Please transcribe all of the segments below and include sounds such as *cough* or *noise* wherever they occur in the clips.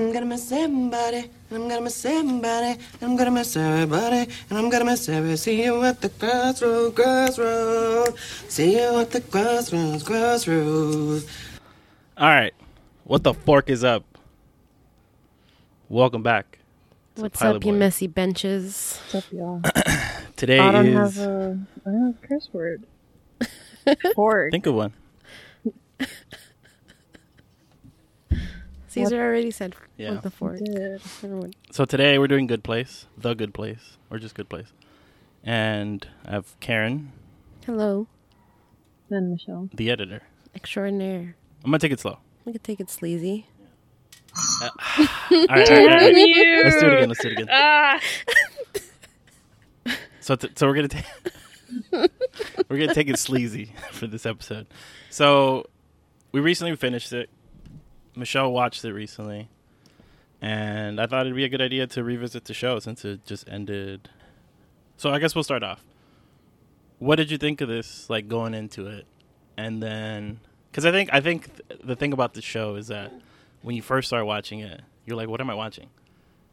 I'm gonna miss everybody, and I'm gonna miss everybody, and I'm gonna miss everybody, and I'm gonna miss everybody. See you at the crossroads, crossroads. See you at the crossroads, crossroads. All right. What the fork is up? Welcome back. What's Pilot up, you Boy. messy benches? What's up, y'all? Today I don't is. have a, I don't have a curse word. *laughs* Pork. Think of one. Caesar already said Yeah. with the fork. Everyone- So today we're doing Good Place, The Good Place, or just Good Place. And I have Karen, Hello, Then Michelle. the editor. extraordinaire. I'm going to take it slow. We could take it sleazy. *laughs* All right, all right, all right, all right. you. Let's do it again. Let's do it again. Ah. So, t- so we're gonna take *laughs* we're gonna take it sleazy *laughs* for this episode. So, we recently finished it. Michelle watched it recently, and I thought it'd be a good idea to revisit the show since it just ended. So, I guess we'll start off. What did you think of this? Like going into it, and then because I think I think th- the thing about the show is that when you first start watching it, you're like, "What am I watching?"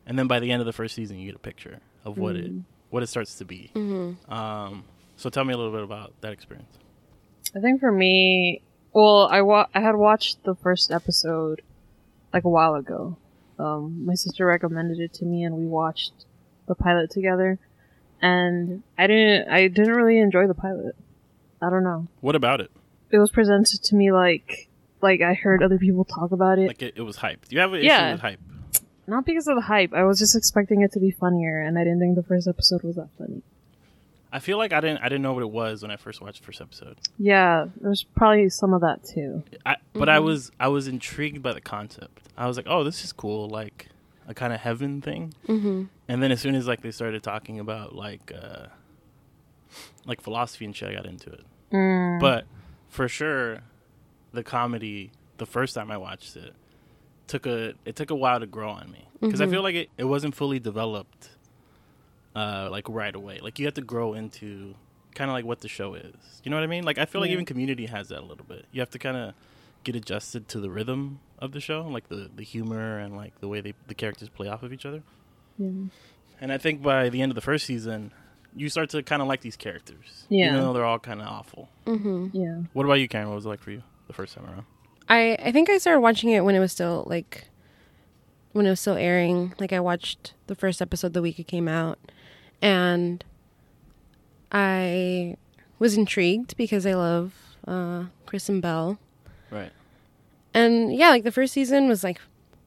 And then by the end of the first season, you get a picture of what it what it starts to be. Mm-hmm. Um, so tell me a little bit about that experience. I think for me, well, I wa- I had watched the first episode like a while ago. Um, my sister recommended it to me, and we watched the pilot together. And I didn't, I didn't really enjoy the pilot. I don't know. What about it? It was presented to me like, like I heard other people talk about it. Like it, it was hyped. You have an Yeah. issue with hype. Not because of the hype. I was just expecting it to be funnier, and I didn't think the first episode was that funny. I feel like I didn't I didn't know what it was when I first watched the first episode. Yeah, there's probably some of that too. I, but I was I was intrigued by the concept. I was like, oh, this is cool, like a kind of heaven thing. Mm-hmm. And then as soon as like they started talking about like uh, like philosophy and shit, I got into it. Mm. But for sure, the comedy the first time I watched it took a it took a while to grow on me because I feel like it, it wasn't fully developed uh, like right away. Like you have to grow into kind of like what the show is. You know what I mean? Like I feel like even Community has that a little bit. You have to kind of get adjusted to the rhythm of the show, like the the humor and like the way they the characters play off of each other. Yeah. And I think by the end of the first season, you start to kind of like these characters, Yeah. even though they're all kind of awful. Mm-hmm. Yeah. What about you, Karen? What was it like for you the first time around? I I think I started watching it when it was still like when it was still airing. Like I watched the first episode the week it came out, and I was intrigued because I love uh, Kristen Bell. Right. and yeah like the first season was like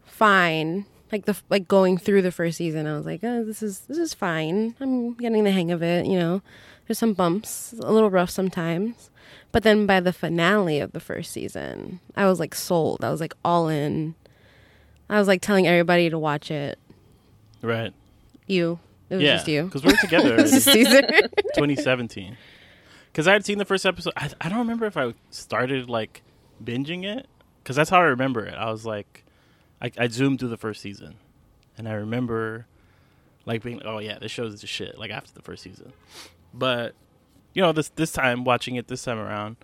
fine. Like the like going through the first season i was like oh, this is this is fine. I'm getting the hang of it you know? There's some bumps a little rough sometimes. But then by the finale of the first season i was like sold. I was like all in. I was like telling everybody to watch it. Right. you it was yeah. just you Because we were *laughs* together it was just Caesar. *laughs* 2017. Because I had seen the first episode. I, I don't remember if I started like binging it. Because that's how I remember it. I was like, I, I zoomed through the first season, and I remember like being, oh yeah, this show's the shit. Like after the first season, but you know this this time watching it this time around,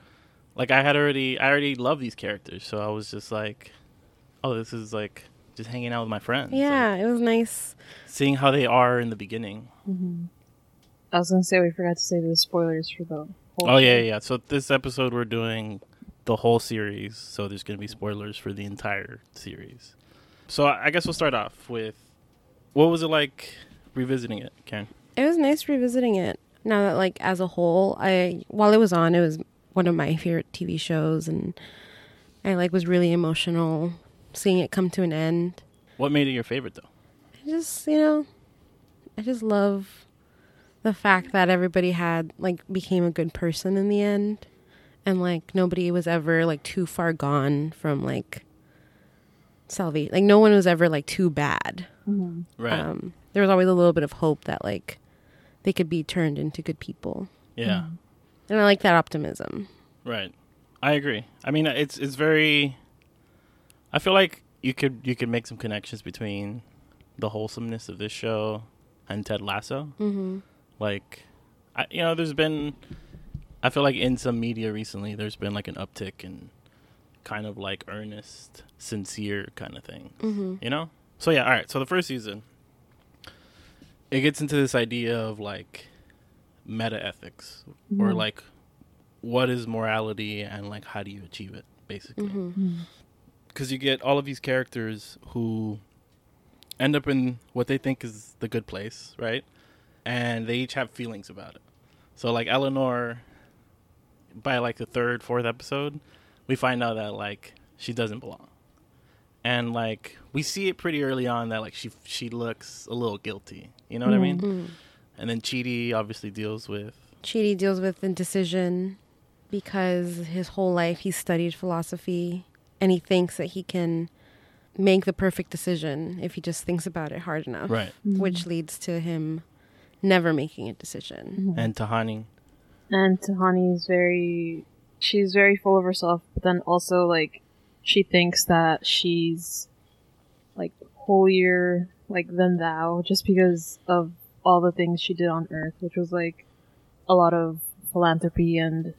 like I had already I already love these characters, so I was just like, oh, this is like just hanging out with my friends. like, yeah it was nice seeing how they are in the beginning. Mm-hmm. I was gonna say we forgot to say the spoilers for the whole. Oh yeah, yeah. yeah. So this episode we're doing the whole series, so there's going to be spoilers for the entire series. So I I guess we'll start off with what was it like revisiting it, Karen? It was nice revisiting it. Now that like as a whole, I while it was on, it was one of my favorite TV shows and I like was really emotional seeing it come to an end. What made it your favorite though? I just, you know, I just love the fact that everybody had like became a good person in the end and like nobody was ever like too far gone from like salvation. Like no one was ever like too bad. Right. Um, there was always a little bit of hope that like they could be turned into good people, yeah. and I like that optimism. Right. I agree. I mean, it's it's very. I feel like you could you could make some connections between the wholesomeness of this show and Ted Lasso. Mm-hmm. Like, I, you know, there's been. I feel like in some media recently, there's been like an uptick in kind of like earnest, sincere kind of thing. Mm-hmm. You know, So yeah, all right. So the first season, it gets into this idea of like meta ethics or Mhm. like what is morality and like how do you achieve it basically hmm because you get all of these characters who end up in what they think is the good place right? And they each have feelings about it. So like eleanor by like the third fourth episode we find out that like she doesn't belong. And like we see it pretty early on that like she she looks a little guilty. You know what i mean? Mm. and then Chidi obviously deals with Chidi deals with indecision because his whole life he studied philosophy and he thinks that he can make the perfect decision if he just thinks about it hard enough. right mm-hmm. Which leads to him never making a decision. Mm-hmm. and Tahani And Tahani is very, she's very full of herself, but then also like, she thinks that she's like holier like than thou just because of all the things she did on Earth, which was like a lot of philanthropy and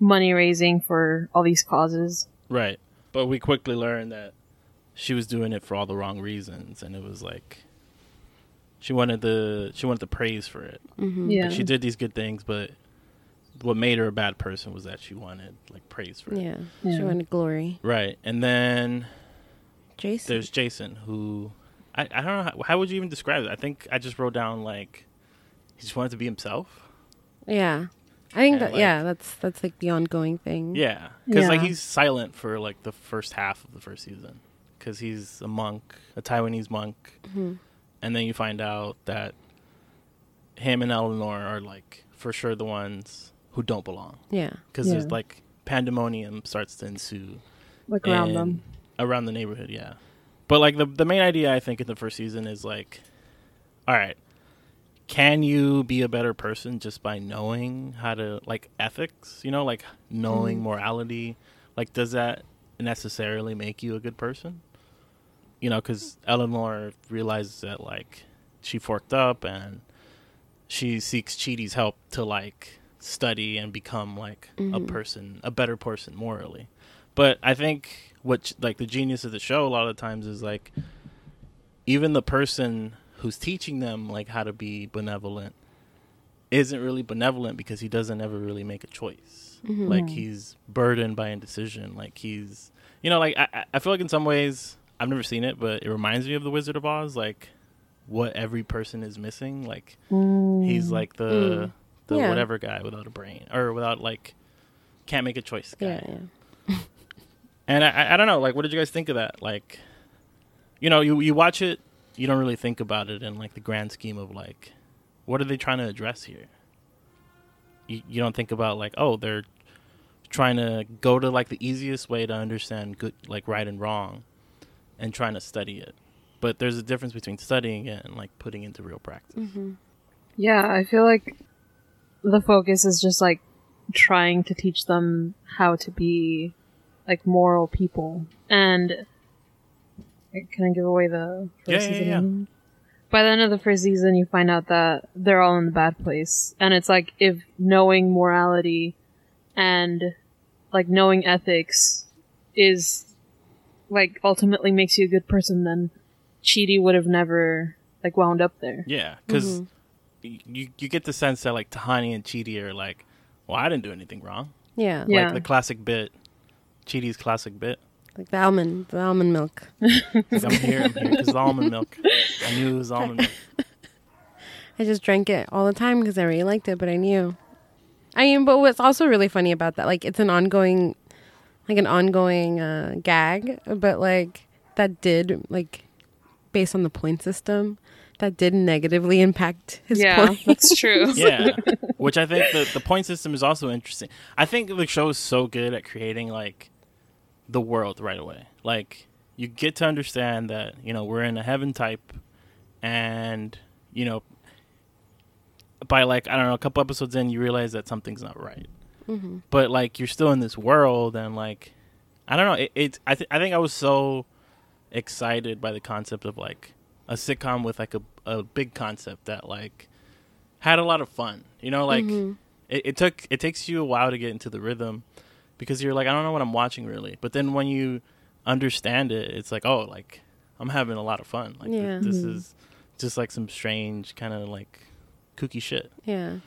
money raising for all these causes. right but we quickly learned that she was doing it for all the wrong reasons and it was like she wanted the she wanted the praise for it hmm Yeah, like she did these good things but what made her a bad person was that she wanted like praise for it Yeah. Yeah. She wanted glory. right and then Jason. there's Jason who I, I don't know how, how would you even describe it I think I just wrote down like he just wanted to be himself yeah. I think And, that like- yeah, that's that's like the ongoing thing. Yeah, because like he's silent for like the first half of the first season, because he's a monk, a Taiwanese monk, hmm and then you find out that him and Eleanor are like for sure the ones who don't belong, Yeah. because there's like pandemonium starts to ensue like around them. around the neighborhood. Yeah, but like the the main idea I think in the first season is like, all right. Can you be a better person just by knowing how to like ethics? You know, like knowing Mhm. morality. Like, does that necessarily make you a good person? You know, because Eleanor realizes that like she forked up and she seeks Chidi's help to like study and become like a Mhm. person, a better person morally. But I think what like the genius of the show a lot of times is like even the person who's teaching them like how to be benevolent isn't really benevolent because he doesn't ever really make a choice. Mhm. Like he's burdened by indecision. Like he's you know like I I- feel like in some ways I've never seen it, but it reminds me of the Wizard of Oz. Like what every person is missing. Like he's like the Mm. the Yeah. whatever guy without a brain or without like can't make a choice guy. Yeah, yeah. And I- I, I don't know, like, what did you guys think of that? Like, you know, you you watch it, you don't really think about it in like the grand scheme of like, what are they trying to address here? You you don't think about like, oh, they're trying to go to like the easiest way to understand good, like right and wrong, and trying to study it. But there's a difference between studying it and like putting into real practice. hmm Yeah, I feel like the focus is just like trying to teach them how to be like moral people. And can I give away the first Yeah, yeah, season? yeah. ending? By the end of the first season, you find out that they're all in the bad place, and it's like if knowing morality and like knowing ethics is like ultimately makes you a good person, then Chidi would have never like wound up there. Yeah, because Mhm. you you get the sense that like Tahani and Chidi are like, well, I didn't do anything wrong. Yeah. Yeah. Like the classic bit, Chidi's classic bit. Like the almond, the almond milk. Like, I'm here, I'm here because almond milk. I knew it was almond milk. *laughs* I just drank it all the time because I really liked it, but I knew. I mean, but what's also really funny about that, like, it's an ongoing, like, an ongoing uh, gag, but like that did like, based on the point system, that did negatively impact his yeah, point. that's true. *laughs* Yeah, which I think the the point system is also interesting. I think the show is so good at creating like the world right away. Like you get to understand that you know we're in a heaven type, and you know by like I don't know a couple episodes in you realize that something's not right. hmm but like you're still in this world and like i don't know it, it I, th- I think i was so excited by the concept of like a sitcom with like a, a big concept that like had a lot of fun you know like Mhm. it, it took it takes you a while to get into the rhythm because you're like i don't know what i'm watching really but then when you understand it it's like oh like I'm having a lot of fun. Like th- Yeah. this Mhm. is just like some strange kind of like kooky shit. Yeah.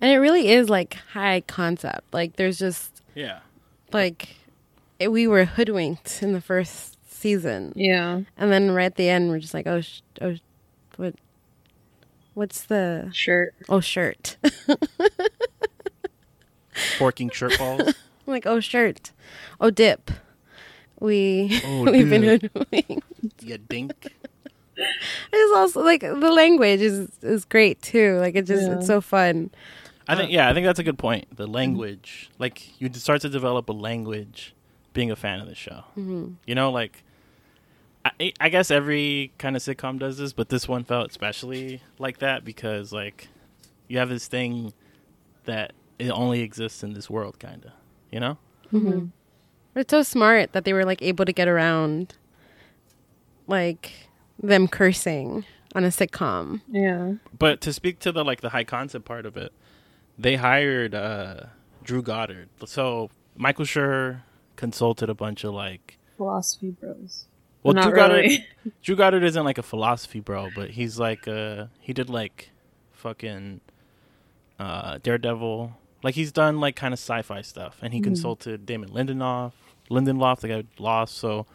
And it really is like high concept. Like there's just Yeah. like it, we were hoodwinked in the first season. Yeah, And then right at the end we're just like, "Oh, sh- oh what what's the shirt. oh shirt." *laughs* Forking shirt balls. I'm like, "Oh, shirt. Oh, dip." We Oh, *laughs* we've been dip. hoodwinked. you dink. *laughs* It's also like the language is is great too. Like it just Yeah. it's so fun. I think yeah, I think that's a good point. The language, like you start to develop a language, being a fan of the show. hmm You know, like I, I guess every kind of sitcom does this, but this one felt especially like that because like you have this thing that it only exists in this world, kind of. You know? hmm It's so smart that they were like able to get around like them cursing on a sitcom. Yeah, But to speak to the like the high concept part of it, they hired uh Drew Goddard. So Michael Schur consulted a bunch of like philosophy bros. well Not Drew Goddard. *laughs* Drew Goddard isn't like a philosophy bro, but he's like uh he did like fucking uh Daredevil. Like he's done like kind of sci-fi stuff and he Mhm. consulted Damon Lindelof, Lindelof the guy lost so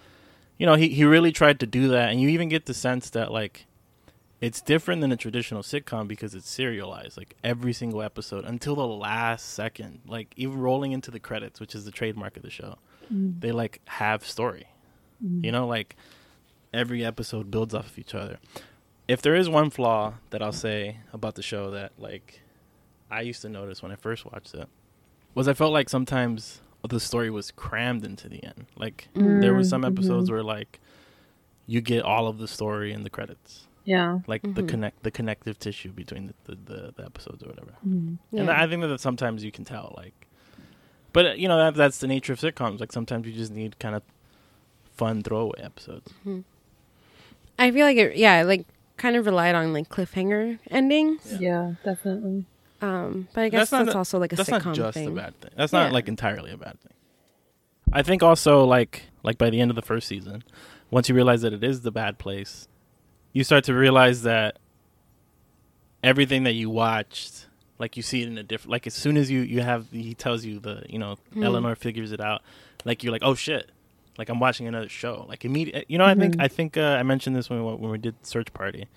you know, he he really tried to do that and you even get the sense that like it's different than a traditional sitcom because it's serialized like every single episode until the last second like even rolling into the credits which is the trademark of the show Mm. they like have story Mm. you know, like every episode builds off of each other. If there is one flaw that I'll say about the show that like I used to notice when I first watched it was I felt like sometimes the story was crammed into the end. Like there were some Mm, episodes mhm. where like you get all of the story in the credits. Yeah. Like the Mhm. connect the connective tissue between the, the, the, the episodes or whatever. Mm. And I think that sometimes you can tell, like, but you know that that's the nature of sitcoms. Like sometimes you just need kind of fun throwaway episodes. I feel like it yeah, like kind of relied on like cliffhanger endings. Yeah. definitely. Um, but I guess That's that's, not- also like a That's sitcom not just thing. a bad thing. That's not Yeah. like entirely a bad thing. I think also like like by the end of the first season, once you realize that it is the bad place, you start to realize that everything that you watched, like you see it in a different. Like as soon as you you have he tells you the you know Mhm. Eleanor figures it out, like you're like oh shit, like I'm watching another show. Like immediate, you know I think Mhm. I think uh, I mentioned this when we, when we did Search Party,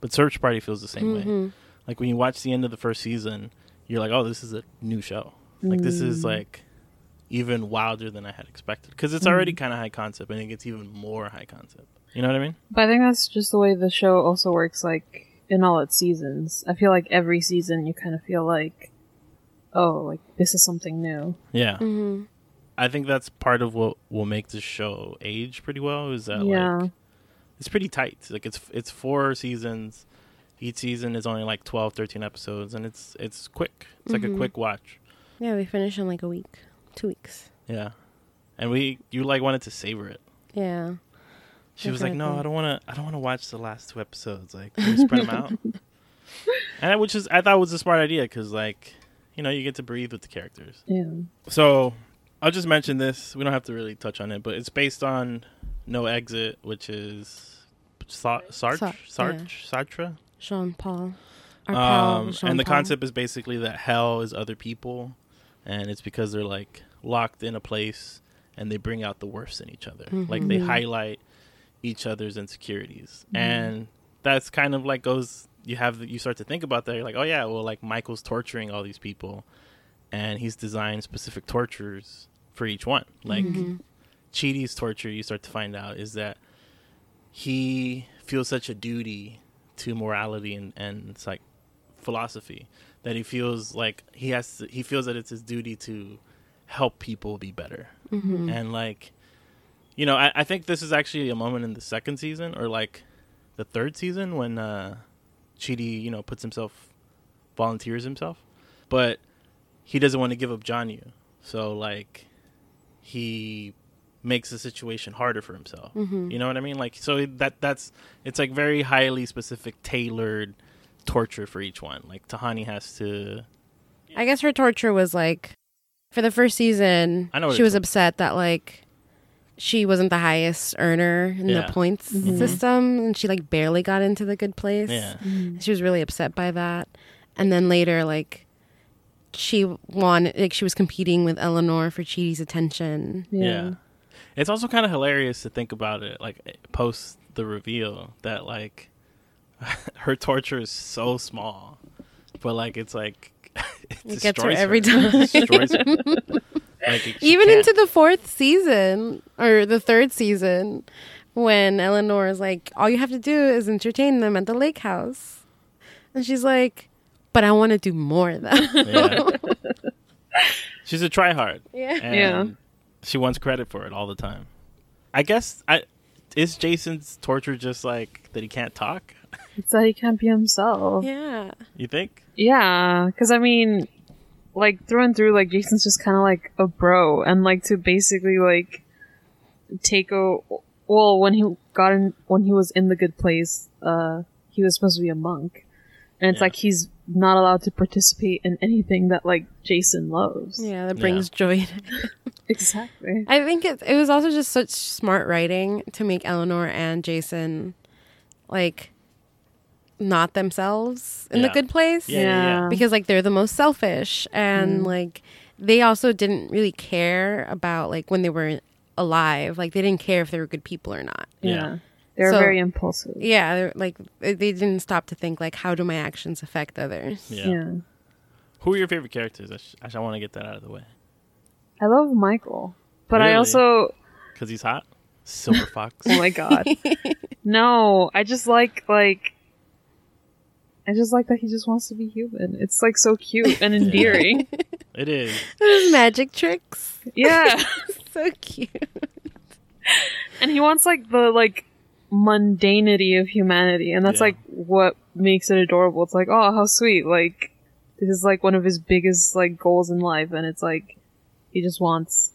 but Search Party feels the same way Mhm. Like when you watch the end of the first season you're like oh this is a new show like this is Mm. like even wilder than i had expected because it's Mm. already kind of high concept and it gets even more high concept you know what i mean But I think that's just the way the show also works, like, in all its seasons. I feel like every season you kind of feel like, oh, like, this is something new. yeah Mhm. i think that's part of what will make this show age pretty well is that Yeah. like it's pretty tight like it's it's four seasons each season is only like 12 13 episodes and it's it's quick it's like a Mhm. quick watch Yeah, we finish in like a week, two weeks. yeah and we you like wanted to savor it Yeah. She was like, "No, I don't want to. I don't want to watch the last two episodes. Like, can we spread them out?" *laughs* And I- which is, I thought was a smart idea because, like, you know, you get to breathe with the characters. Yeah. So, I'll just mention this. We don't have to really touch on it, but it's based on No Exit, which is Sa- Sartre, Sa- Sartre, Sartre. Jean Paul. Our pal, Um, and the Paul. concept is basically that hell is other people, and it's because they're like locked in a place and they bring out the worst in each other. Like they Mhm. highlight each other's insecurities, Mhm. and that's kind of like goes. You have you start to think about that. You're like, oh yeah, well, like Michael's torturing all these people, and he's designed specific tortures for each one. Like Mhm. Chidi's torture, you start to find out is that he feels such a duty to morality and and it's like philosophy that he feels like he has to, he feels that it's his duty to help people be better. Mhm. and like you know I, I think this is actually a moment in the second season or like the third season when uh Chidi you know puts himself volunteers himself. But he doesn't want to give up Janyu. So like he makes the situation harder for himself Mhm. you know what I mean? Like so that that's it's like very highly specific, tailored torture for each one. Like Tahani has to I guess her torture was like for the first season I know she was is. upset that like she wasn't the highest earner in Yeah. the points system, and she like barely got into the good place. Yeah. She was really upset by that. And then later, like, she won, like, she was competing with Eleanor for Chidi's attention. Yeah. It's also kind of hilarious to think about it, like post the reveal that like *laughs* her torture is so small, but like it's like *laughs* it, It gets her every It time. destroys her. *laughs* Like it- Even can't- into the fourth season, or the third season, when Eleanor is like, all you have to do is entertain them at the lake house. And she's like, but I want to do more, though. yeah. she's a tryhard. Yeah. and Yeah. She wants credit for it all the time. I guess I is Jason's torture just like that he can't talk. *laughs* It's that he can't be himself. yeah. You think? Yeah, because I mean, like through and through, like Jason's just kind of like a bro, and like to basically like take a well when he got in when he was in the good place, uh, he was supposed to be a monk, and it's Yeah. like he's not allowed to participate in anything that like Jason loves. Yeah, that brings joy. *laughs* exactly. I think it, it was also just such smart writing to make Eleanor and Jason like not themselves in the good place. Yeah, yeah, yeah. Yeah. Because like they're the most selfish and mm. like they also didn't really care about like when they were alive. Like they didn't care if they were good people or not. Yeah. Yeah, they're So- very impulsive. Yeah, they're, like they they didn't stop to think like how do my actions affect others. Yeah. yeah. Who are your favorite characters? I, sh- I, sh- I want to get that out of the way I love Michael, but I also because he's hot. Silver *laughs* Fox. Oh my god. no, I just like like I just like that he just wants to be human. It's like so cute and *laughs* endearing. it is. *laughs* Those magic tricks. yeah. So cute. And he wants like the like mundanity of humanity and that's Yeah. like what makes it adorable. It's like, oh, how sweet. Like this is like one of his biggest like goals in life and it's like he just wants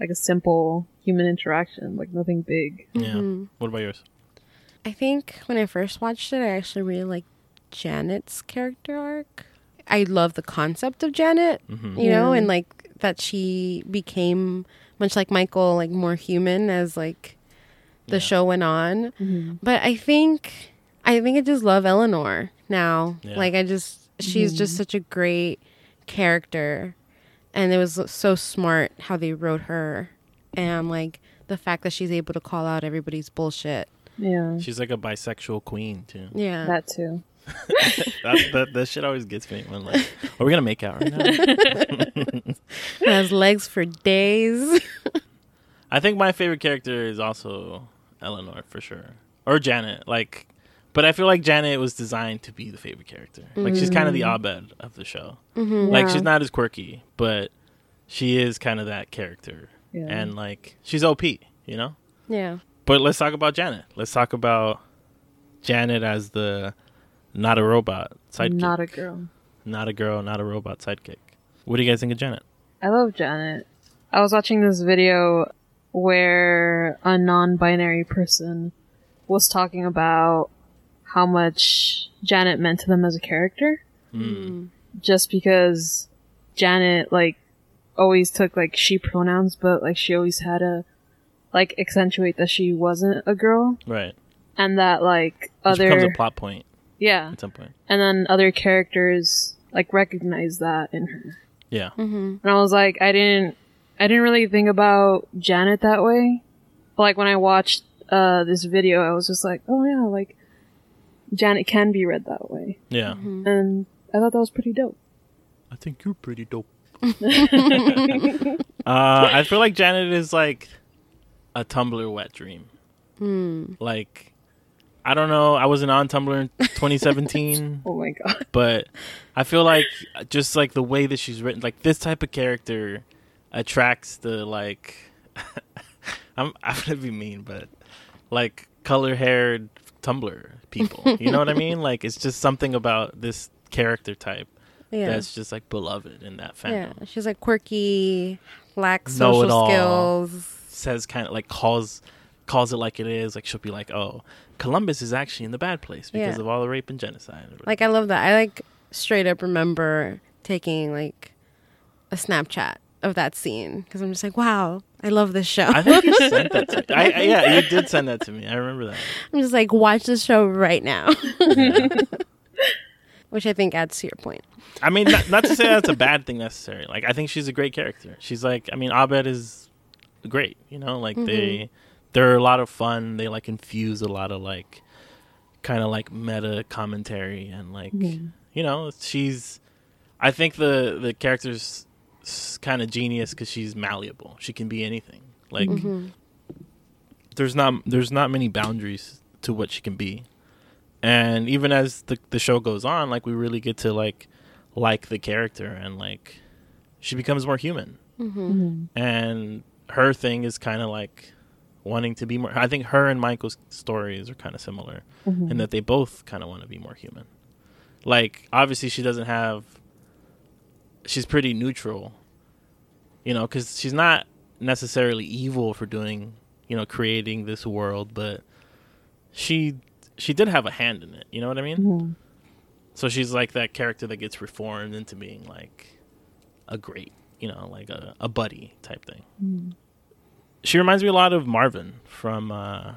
like a simple human interaction, like nothing big. Yeah. Mm-hmm. What about yours? I think when I first watched it, I actually really liked Janet's character arc. I love the concept of Janet, Mm-hmm. you know, Yeah. and like that she became much like Michael, like more human as like the Yeah. show went on. Mm-hmm. But I think I think I just love Eleanor now. Yeah. Like I just she's just mm-hmm. such a great character. And it was so smart how they wrote her and like the fact that she's able to call out everybody's bullshit. Yeah. She's like a bisexual queen too. Yeah. That too. *laughs* that, that that shit always gets me when like, are we gonna make out right now? *laughs* has legs for days. *laughs* I think my favorite character is also Eleanor for sure, or Janet. Like, but I feel like Janet was designed to be the favorite character. Like, she's kind of the mm. Abed of the show. Mm-hmm. Like, Yeah. she's not as quirky, but she is kind of that character, Yeah. and like, she's OP. You know. yeah. But let's talk about Janet. Let's talk about Janet as the not a robot sidekick. Not a girl. not a girl, not a robot sidekick. What do you guys think of Janet? I love Janet. I was watching this video where a non-binary person was talking about how much Janet meant to them as a character. Hmm. Just because Janet, like, always took, like, she pronouns, but, like, she always had to, like, accentuate that she wasn't a girl. Right. And that, like, Which other. becomes a plot point yeah. at some point. And then other characters, like, recognize that in her. Yeah. Mm-hmm. And I was like, I didn't, I didn't really think about Janet that way. But like when I watched uh, this video, I was just like, oh yeah, like Janet can be read that way, Yeah. and I thought that was pretty dope. I think you're pretty dope. *laughs* uh, I feel like Janet is like a Tumblr wet dream. Like, I don't know. I wasn't on Tumblr in *laughs* 2017, Oh my god. but I feel like just like the way that she's written, like this type of character attracts the like. *laughs* I'm I'm gonna be mean, but like color haired Tumblr people. You know what I mean? *laughs* Like it's just something about this character type Yeah. that's just like beloved in that family. yeah. She's like quirky, lacks social skills. Says kind of like calls calls it like it is. Like she'll be like, "Oh, Columbus is actually in the bad place because Yeah. of all the rape and genocide." Like I love that. I like straight up remember taking like a Snapchat of that scene because I'm just like, wow, I love this show. I think you sent that to me. *laughs* I, I- yeah, you did send that to me. I remember that. I'm just like, watch this show right now, Yeah. *laughs* which I think adds to your point. I mean, not, not to say that's a bad thing necessarily. Like, I think she's a great character. She's like, I mean, Abed is great. You know, like they mm-hmm. they're a lot of fun. They like infuse a lot of like kind of like meta commentary and like you know, she's. I think the the character's kind of genius because she's malleable. She can be anything. Like, mm-hmm. there's not there's not many boundaries to what she can be. And even as the the show goes on like we really get to like like the character and like she becomes more human. Mm-hmm. Mm-hmm. And her thing is kind of like wanting to be more i think her and michael's stories are kind of similar in that they both kind of want to be more human. Like obviously she doesn't have she's pretty neutral you know because she's not necessarily evil for doing you know creating this world but she she did have a hand in it you know what i mean so she's like that character that gets reformed into being like a great you know like a, a buddy type thing she reminds me a lot of marvin from uh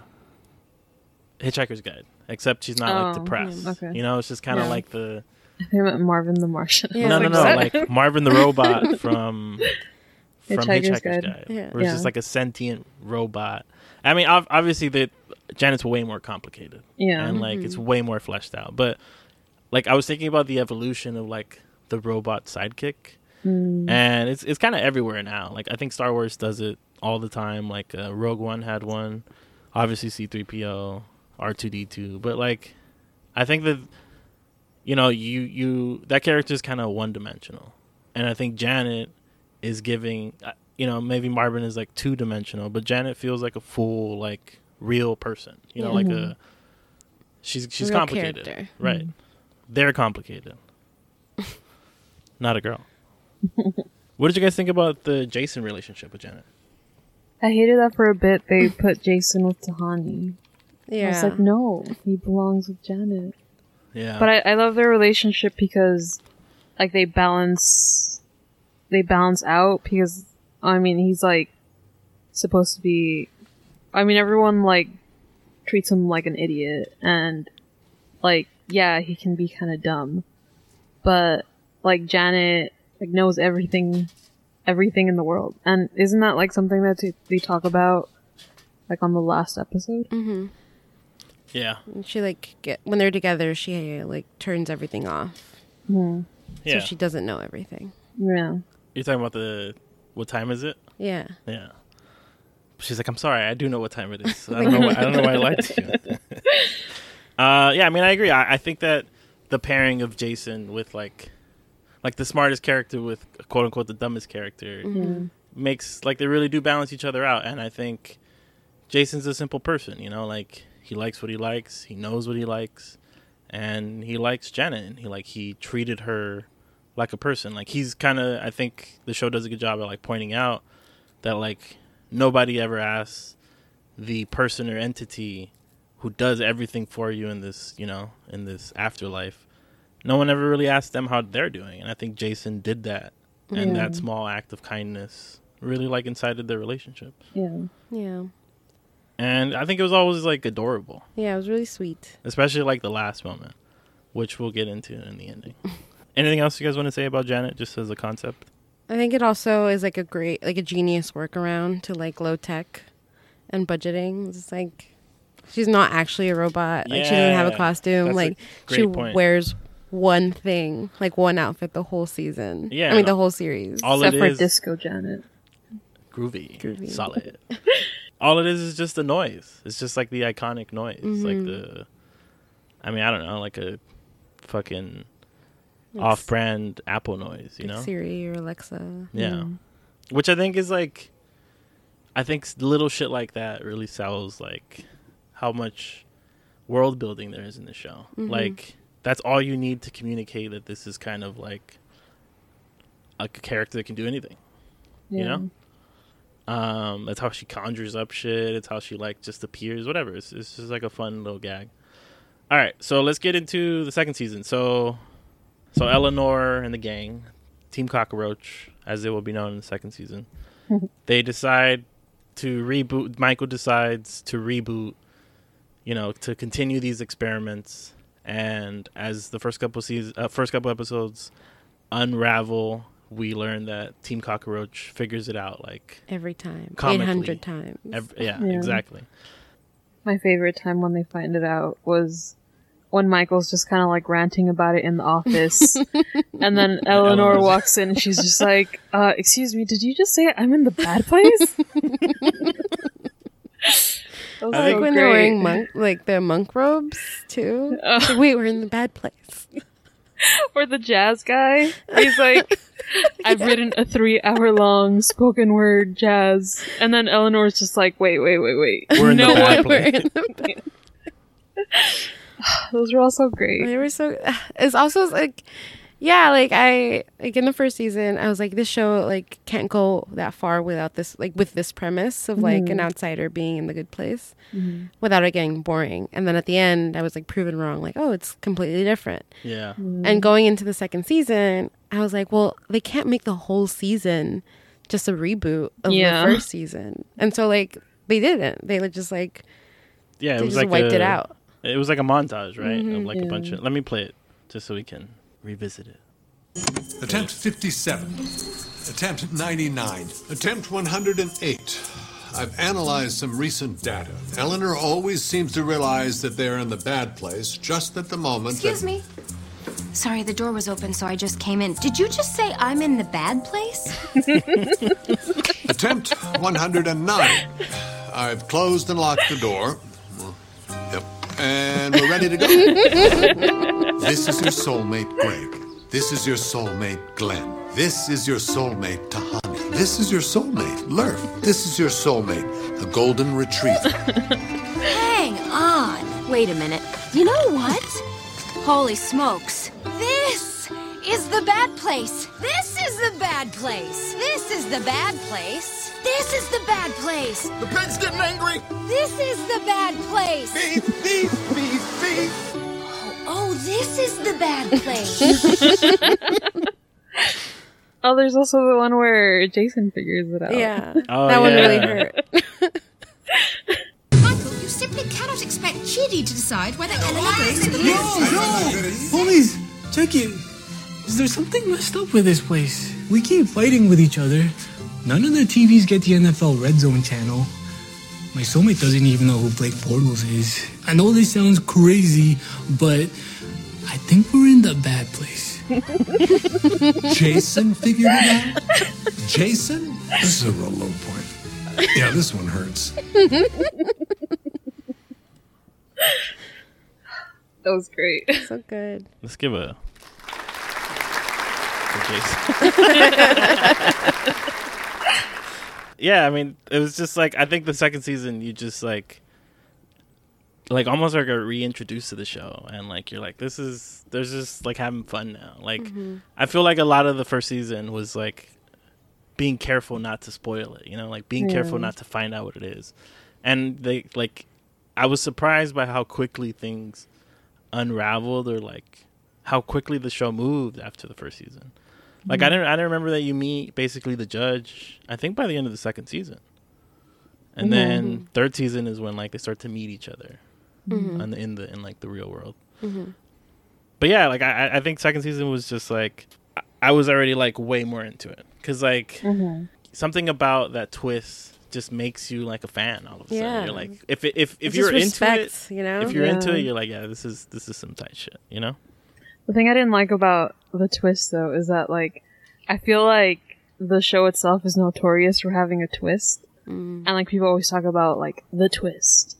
hitchhiker's guide except she's not like Oh, depressed okay. you know it's just kind of Yeah. like the They meant Marvin the Martian. Yeah, no, no, like no. Like Marvin the robot *laughs* from from Hitchhiker's Hitchhiker's, Guide. Guide, Yeah. where it's just Yeah. like a sentient robot. I mean, ob- obviously, the Janet's way more complicated, Yeah. and like it's way more fleshed out. But like, I was thinking about the evolution of like the robot sidekick, Mm. and it's it's kind of everywhere now. Like, I think Star Wars does it all the time. Like, uh, Rogue One had one, obviously C three PO, R two D two, but like, I think that you know you you that character is kind of one dimensional and i think janet is giving uh, you know maybe marvin is like two dimensional but janet feels like a full like real person you know Yeah. like a she's she's Real complicated character. right they're complicated *laughs* not a girl what did you guys think about the jason relationship with janet I hated that for a bit. They put Jason with Tahani. Yeah. I was like, no, he belongs with Janet. Yeah But I, I love their relationship because, like, they balance, they balance out because, I mean, he's like supposed to be. I mean, everyone like treats him like an idiot, and like, yeah, he can be kind of dumb, but like Janet like knows everything, everything in the world, and isn't that like something that t- they talk about, like on the last episode? hmm yeah She like get when they're together, she like turns everything off, Hmm. yeah so she doesn't know everything. Yeah. you're talking about the what time is it Yeah. Yeah. She's like, I'm sorry, I do know what time it is. I don't *laughs* know. Why, I don't know why I lied to you. *laughs* uh, yeah, I mean, I agree. I, I think that the pairing of Jason with like, like the smartest character with quote unquote the dumbest character Mm-hmm. makes like they really do balance each other out. And I think Jason's a simple person. You know, like he likes what he likes, he knows what he likes, and he likes Janet. And he like he treated her like a person. Like he's kind of. I think the show does a good job at like pointing out that like nobody ever asks the person or entity who does everything for you in this, you know, in this afterlife. No one ever really asked them how they're doing, and I think Jason did that, and Yeah. that small act of kindness really like incited their relationship, Yeah. Yeah. And I think it was always like adorable, Yeah. It was really sweet. especially like the last moment, which we'll get into in the ending. *laughs* Anything else you guys want to say about Janet, just as a concept? I think it also is like a great, like a genius workaround to like low tech and budgeting. It's like she's not actually a robot. Like she doesn't have a costume. that's a like great she point. wears one thing, like one outfit the whole season. Yeah, I mean the whole series. all Except it for is- Disco Janet. groovy, Groovy. solid. *laughs* All it is is just the noise. It's just like the iconic noise, like Mhm. the. I mean, I don't know, like a fucking Like off-brand Apple noise, you like know? Siri or Alexa. Yeah, which I think is like, I think little shit like that really sells like how much world building there is in the show. Mhm. Like that's all you need to communicate that this is kind of like a character that can do anything. you know? Um, that's how she conjures up shit. It's how she like just appears. Whatever. It's, it's just like a fun little gag. All right, so let's get into the second season. So, so Eleanor and the gang, Team Cockroach, as they will be known in the second season, *laughs* they decide to reboot. Michael decides to reboot. You know, to continue these experiments, and as the first couple seasons, uh, first couple episodes unravel, we learn that Team Cockroach figures it out. Like, Every time. Eight Comically. hundred times. ev- yeah, Yeah. exactly. My favorite time when they find it out was when Michael's just kind of like ranting about it in the office, *laughs* and then Eleanor Eleanor's- walks in and she's just like, uh, "Excuse me, did you just say I'm in the bad place?" *laughs* I like think- so when they're wearing monk like their monk robes too. *laughs* It's like, wait, we're in the bad place. or the jazz guy. He's like, *laughs* I've written a three hour long spoken word jazz. And then Eleanor's just like, wait, wait, wait, wait. We're in *laughs* you the bad? We're place. in the bad Those were all so great. They were so. It's also like, yeah, like I like in the first season, I was like, this show like can't go that far without this like with this premise of like an mm-hmm. outsider being in the good place, mm-hmm. without it getting boring. And then at the end, I was like proven wrong. Like, oh, it's completely different. Yeah, And mm-hmm. going into the second season, I was like, well, they can't make the whole season just a reboot of Yeah. the first season. And so like they didn't. They just like yeah. It they was just like wiped a, it out. It was like a montage, right? Of like a bunch of. Let me play it just so we can revisit it. Attempt 57. Attempt 99. Attempt 108. I've analyzed some recent data. Eleanor always seems to realize that they're in the bad place just at the moment Excuse that. me. Sorry, the door was open, so I just came in. Did you just say I'm in the bad place? *laughs* Attempt 109. I've closed and locked the door. And we're ready to go. *laughs* this is your soulmate, Greg. This is your soulmate, Glenn. This is your soulmate, Tahani. This is your soulmate, Lurf. This is your soulmate, the golden retriever. Hang on. Wait a minute. You know what? Holy smokes. This is the bad place. This is the bad place. This is the bad place. This is the bad place. the pig's getting angry. This is the bad place. Beef, beef, beef, beef. Oh, oh, this is the bad place. *laughs* Oh, there's also the one where Jason figures it out. Yeah. *laughs* Oh, that one really yeah. hurt. *laughs* Michael, you simply cannot expect Chidi to decide whether Eleanor goes to the No, no! Police, check it. Is there something messed up with this place? We keep fighting with each other. None of the TVs get the NFL Red Zone channel. My soulmate doesn't even know who Blake Bortles is. I know this sounds crazy, but I think we're in the bad place. *laughs* Jason figured it out? Jason? This is a real low point. Yeah, this one hurts. *laughs* That was great. so good. Let's give a. *laughs* yeah, I mean, it was just like I think the second season you just like, like almost like a reintroduced to the show, and like you're like, this is there's just like having fun now. Like mm-hmm. I feel like a lot of the first season was like being careful not to spoil it, you know, like being careful not to find out what it is, and they like. I was surprised by how quickly things unraveled or like how quickly the show moved after the first season. Like I mm-hmm. didn't I didn't remember that you meet basically the judge I think by the end of the second season. And mm-hmm. then mm-hmm. third season is when like they start to meet each other on the, in the in like the real world. But yeah, like I I- think second season was just like I- was already like way more into it cuz like something about that twist just makes you like a fan all of a sudden. You're like if it, if if you're just into it you know? if you're into it, you're like, yeah, this is this is some tight shit, you know? The thing I didn't like about the twist, though, is that, like, I feel like the show itself is notorious for having a twist. And, like, people always talk about, like, the twist.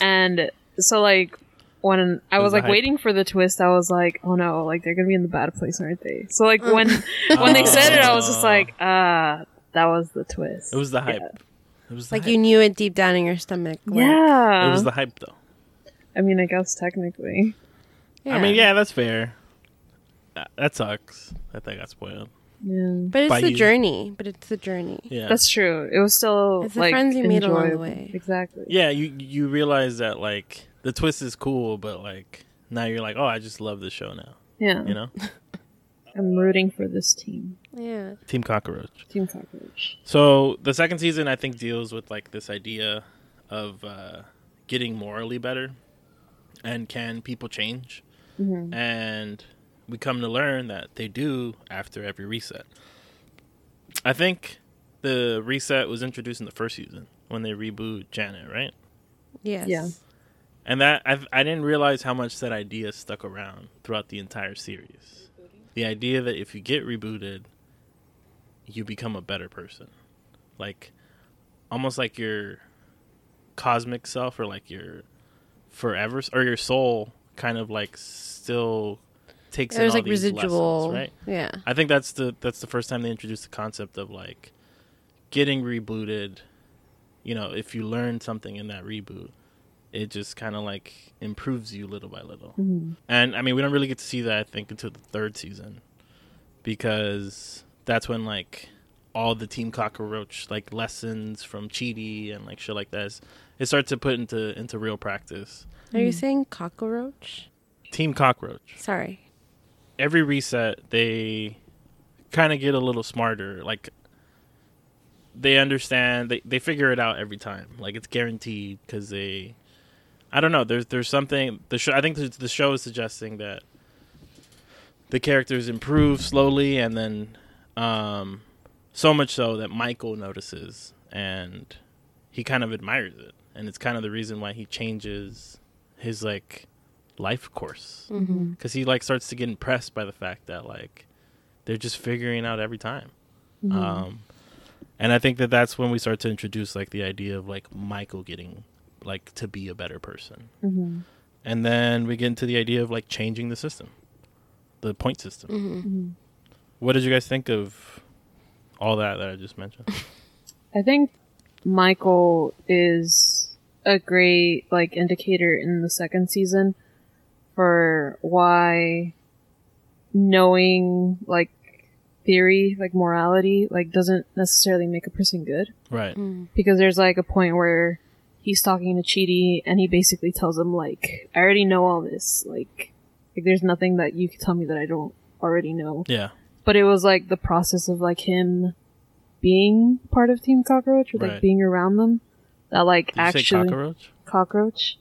And so, like, when I was was, like, hype. waiting for the twist, I was like, oh no, like, they're gonna be in the bad place, aren't they? So, like, when, *laughs* *laughs* when they said it, I was just like, ah, that was the twist. It was the hype. It was the Like hype. you knew it deep down in your stomach. like- Yeah. It was the hype though. I mean, I guess technically. I mean, yeah, that's fair. That, that sucks that they got spoiled. Yeah. But it's by the you. journey. But it's the journey. Yeah. That's true. It was still It's the like friends you made along the way. Exactly. yeah, you you realize that like the twist is cool, but like now you're like, oh, I just love the show now. Yeah. You know? *laughs* I'm rooting for this team, Yeah. Team Cockroach. Team Cockroach. So the second season, I think, deals with like this idea of uh, getting morally better, and can people change? And we come to learn that they do after every reset. I think the reset was introduced in the first season when they reboot Janet, right? Yes. Yeah. And that I I didn't realize how much that idea stuck around throughout the entire series. The idea that if you get rebooted, you become a better person, like almost like your cosmic self or like your forever or your soul kind of like still takes in There's all like these residual. lessons, right? Yeah. I think that's the that's the first time they introduced the concept of like getting rebooted. You know, if you learn something in that reboot, it just kind of like improves you little by little. Mm-hmm. And I mean, we don't really get to see that I think until the third season, because that's when like all the Team Cockroach like lessons from Chidi and like shit like that, is- it starts to put into into real practice. Are you mm. saying cockroach? Team Cockroach. Sorry. Every reset they kind of get a little smarter. Like they understand they, they figure it out every time. Like it's guaranteed because they i don't know there's there's something the show i think the, the show is suggesting that the characters improve slowly and then um so much so that michael notices and he kind of admires it. And it's kind of the reason why he changes his like life course. Mm-hmm. because he like starts to get impressed by the fact that like they're just figuring out every time. Um and i think that that's when we start to introduce like the idea of like michael getting like to be a better person. Mm-hmm. and then we get into the idea of like changing the system the point system. Mm-hmm. what did you guys think of all that that i just mentioned? *laughs* I think Michael is a great like indicator in the second season for why knowing like theory, like morality, like doesn't necessarily make a person good. right mm. Because there's like a point where he's talking to Chidi and he basically tells him like, I already know all this. Like like there's nothing that you can tell me that I don't already know. yeah But it was like the process of like him being part of Team Cockroach or like Right. being around them that like Did you say actually cockroach cockroach.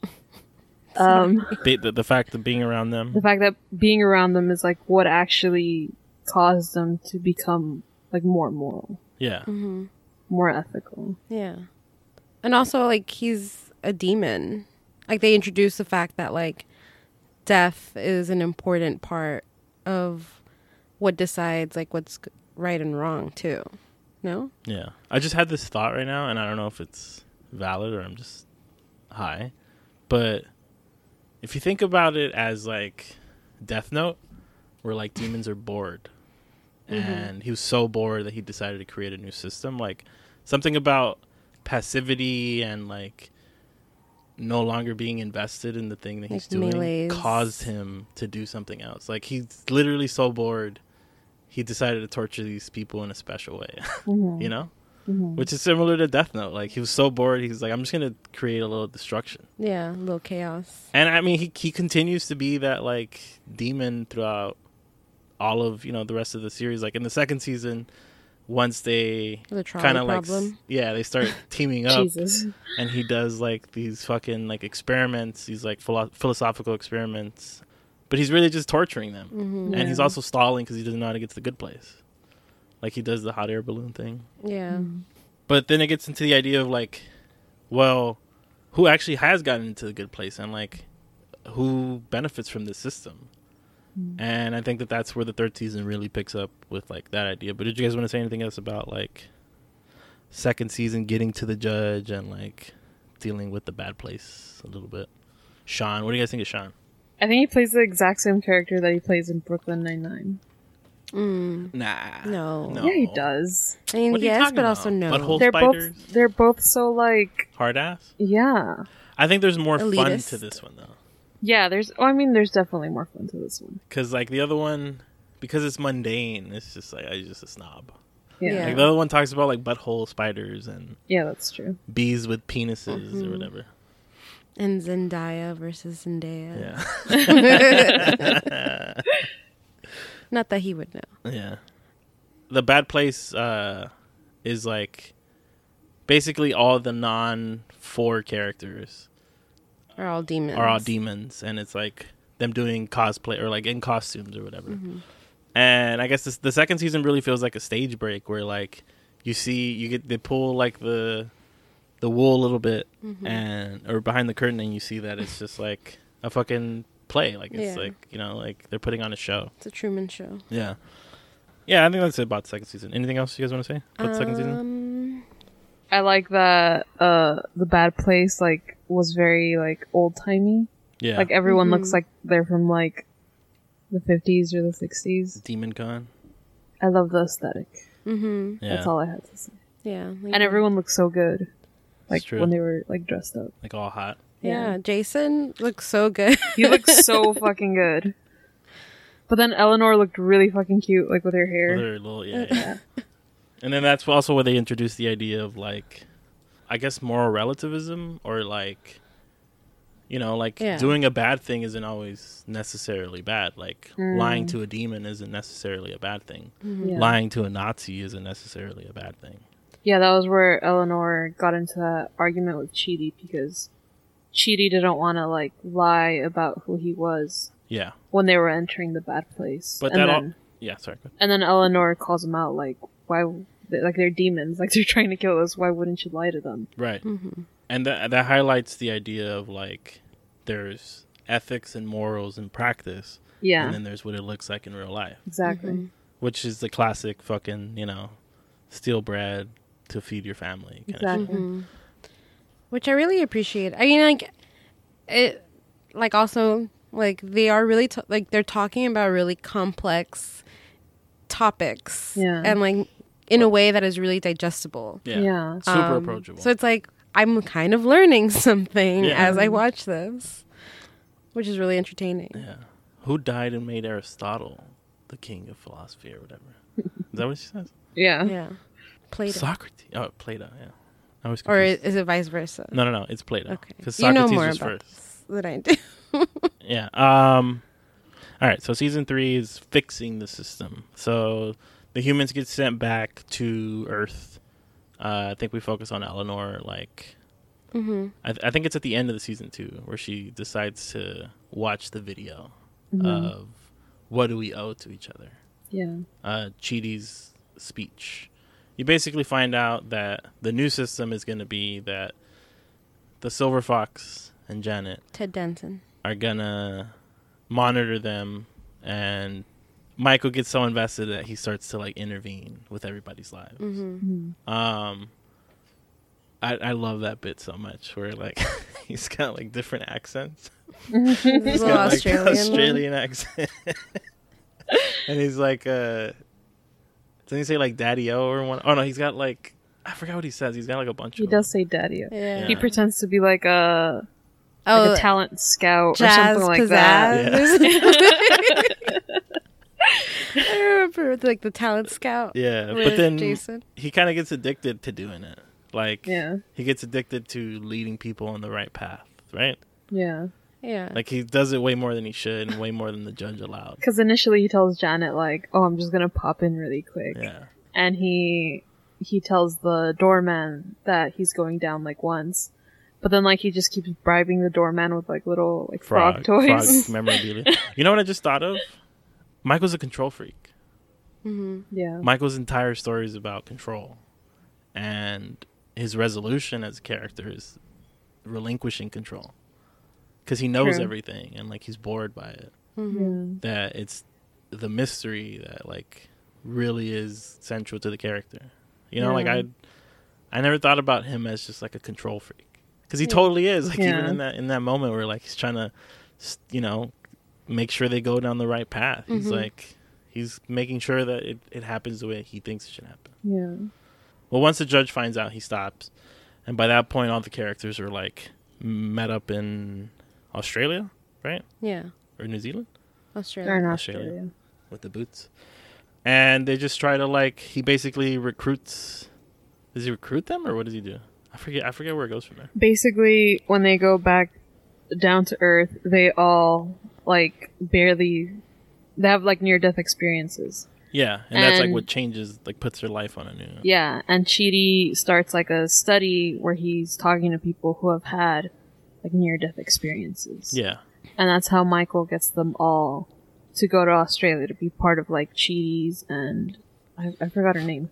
Um, the, the, the fact of being around them the fact that being around them is like what actually caused them to become like more moral, yeah more ethical. Yeah. And also, like, he's a demon. Like, they introduce the fact that, like, death is an important part of what decides, like, what's right and wrong, too. No? Yeah. I just had this thought right now, and I don't know if it's valid or I'm just high. But if you think about it as like Death Note, where like demons are bored, mm-hmm. and he was so bored that he decided to create a new system, like something about passivity and like no longer being invested in the thing that he's doing melees. caused him to do something else. Like he's literally so bored, he decided to torture these people in a special way. *laughs* Mm-hmm. you know, which is similar to Death Note. Like he was so bored, he's like, I'm just gonna create a little destruction. Yeah, a little chaos. And I mean, he he continues to be that like demon throughout all of you know the rest of the series. Like in the second season, once they The kind of like yeah, they start *laughs* teaming up, Jesus. and he does like these fucking like experiments, these like philo- philosophical experiments. But he's really just torturing them, Mm-hmm. and he's also stalling because he doesn't know how to get to the good place. Like he does the hot air balloon thing. Yeah. Mm-hmm. But then it gets into the idea of like, well, who actually has gotten into the good place and like who benefits from this system? Mm-hmm. And I think that that's where the third season really picks up with like that idea. But did you guys want to say anything else about like second season getting to the judge and like dealing with the bad place a little bit? Shawn, what do you guys think of Shawn? I think he plays the exact same character that he plays in Brooklyn Nine Nine. Mm. Nah. No. No. Yeah, he does. I mean, What are you yes, but about? also no. Butthole They're spiders? both they're both so like Hard ass? yeah. I think there's more fun to this one though. Yeah, there's well, I mean there's definitely more fun to this one. Because like the other one, because it's mundane, it's just like I'm just a snob. Yeah. Yeah. Yeah, Like the other one talks about like butthole spiders and yeah, that's true. bees with penises Mm-hmm. or whatever. And Zendaya versus Zendaya. Yeah. *laughs* *laughs* *laughs* Not that he would know. Yeah. The bad place uh is like basically all the non four characters Are all demons. are all demons and it's like them doing cosplay or like in costumes or whatever. Mm-hmm. And I guess this, the second season really feels like a stage break where like you see you get they pull like the the wool a little bit Mm-hmm. and or behind the curtain and you see that it's just like a fucking play like it's Yeah. like you know like they're putting on a show. It's a Truman Show. Yeah. Yeah, I think that's it about the second season. Anything else you guys want to say about the second season? Um, I like that uh the bad place like was very like old timey. Yeah. Like everyone Mm-hmm. looks like they're from like the fifties or the sixties. Demon Con. I love the aesthetic. hmm Yeah. That's all I had to say. Yeah. like- And everyone looks so good. Like true. when they were like dressed up. Like all hot. Yeah. Jason looks so good. He looks *laughs* so fucking good. But then Eleanor looked really fucking cute, like with her hair. They're little, yeah, yeah. and then that's also where they introduced the idea of like, I guess moral relativism or like, you know, like Yeah. doing a bad thing isn't always necessarily bad. Like Mm. lying to a demon isn't necessarily a bad thing. Yeah. Lying to a Nazi isn't necessarily a bad thing. Yeah, that was where Eleanor got into that argument with Chidi because Chidi didn't want to like lie about who he was Yeah, when they were entering the bad place. but and that then, all. Yeah, sorry. and then Eleanor calls him out like, why? Like they're demons. Like *laughs* they're trying to kill us. Why wouldn't you lie to them? Right. Mm-hmm. And that that highlights the idea of like there's ethics and morals and practice, Yeah, and then there's what it looks like in real life. exactly. Mm-hmm. which is the classic fucking you know steal bread to feed your family kind of shit. Exactly. Mm-hmm. Which I really appreciate. I mean, like it, like also like they are really t- like they're talking about really complex topics, Yeah. and like in a way that is really digestible. yeah, Yeah. super Um, approachable So it's like I'm kind of learning *laughs* something Yeah. as I watch this, which is really entertaining. yeah who died and made aristotle the king of philosophy or whatever is that what she says Yeah. Yeah, Plato, socrates oh plato yeah i was or confused. is it vice versa? no no no it's plato Okay, because you know more was about first this than I do. *laughs* yeah um all right so season three is fixing the system so the humans get sent back to earth uh, i think we focus on eleanor like hmm I, th- I think it's at the end of the season two where she decides to watch the video Mm-hmm. of what do we owe to each other. Yeah. Uh, Chidi's speech. You basically find out that the new system is going to be that the Silver Fox and Janet Ted Danson. are gonna monitor them, and Michael gets so invested that he starts to like intervene with everybody's lives. hmm Um, I I love that bit so much where like *laughs* he's got like different accents. *laughs* He's He's a little got like Australian. Australian accent, *laughs* and he's like, uh, doesn't he say like Daddy O or one? Oh no, he's got like I forgot what he says. He's got like a bunch of He of does say daddy. O. Yeah. He pretends to be like a Oh, like a talent scout or something like pizzazz. that. *laughs* *laughs* I remember like the talent scout. yeah, with but then Jason. he kind of gets addicted to doing it. Like Yeah. he gets addicted to leading people on the right path, right? Yeah. Yeah. Like he does it way more than he should, and way more than the judge allowed. Because initially he tells Janet like, "Oh, I'm just gonna pop in really quick," Yeah, and he he tells the doorman that he's going down like once, but then like he just keeps bribing the doorman with like little like frog, toys. frog memorabilia. *laughs* You know what I just thought of? Michael's a control freak. Mm-hmm. yeah. Michael's entire story is about control, and his resolution as a character is relinquishing control because he knows True. everything and like he's bored by it. hmm That it's the mystery that like really is central to the character. You know, like I, I never thought about him as just like a control freak because he totally is. Like even in that in that moment where like he's trying to, you know, make sure they go down the right path. He's Mhm. like he's making sure that it, it happens the way he thinks it should happen. Yeah. Well, once the judge finds out, he stops, and by that point, all the characters are like met up in Australia, right, Yeah. or New Zealand Australia. They're in Australia. Australia. with the boots, and they just try to like he basically recruits. Does he recruit them, or what does he do? I forget. I forget where it goes from there. Basically, when they go back down to Earth, they all like barely they have like near death experiences. Yeah, and, that's like what changes, like puts their life on a new. Yeah, and Chidi starts like a study where he's talking to people who have had like near death experiences. Yeah, And that's how Michael gets them all to go to Australia to be part of like Chidi's and I, I forgot her name.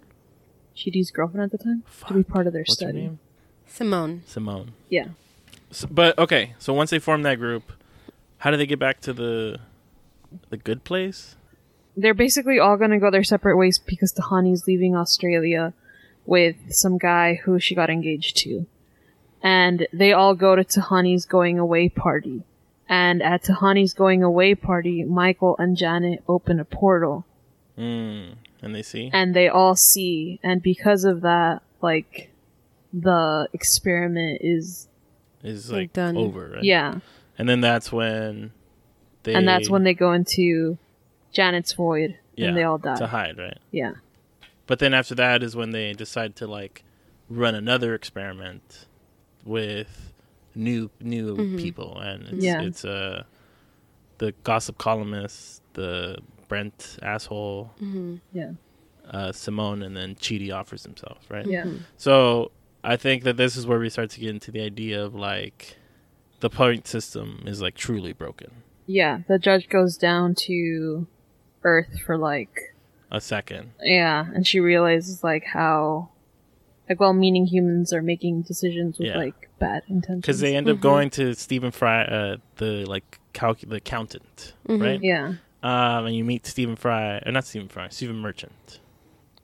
Chidi's girlfriend at the time to be part of their what's her study. name? Simone. Simone. Yeah. So, but okay, so once they form that group, how do they get back to the the good place? They're basically all gonna go their separate ways because Tahani's leaving Australia with some guy who she got engaged to. And they all go to Tahani's going away party. And at Tahani's going away party, Michael and Janet open a portal Mm, and they see. and they all see and because of that like the experiment is is Like like done. over, right? yeah And then that's when they and that's when they go into janet's void yeah, and they all die to hide, right? yeah But then after that is when they decide to like run another experiment with new new people, and it's, Yeah. it's uh the gossip columnist, the Brent asshole, yeah. uh, Simone, and then Chidi offers himself, right? yeah. So I think that this is where we start to get into the idea of like the point system is like truly broken. yeah the judge goes down to earth for like A second, yeah and she realizes like how like well-meaning humans are making decisions with Yeah. like bad intentions because they end up going to Stephen Fry, uh, the like calc- the accountant, right? yeah Um, and you meet Stephen Fry, or not Stephen Fry, Stephen Merchant.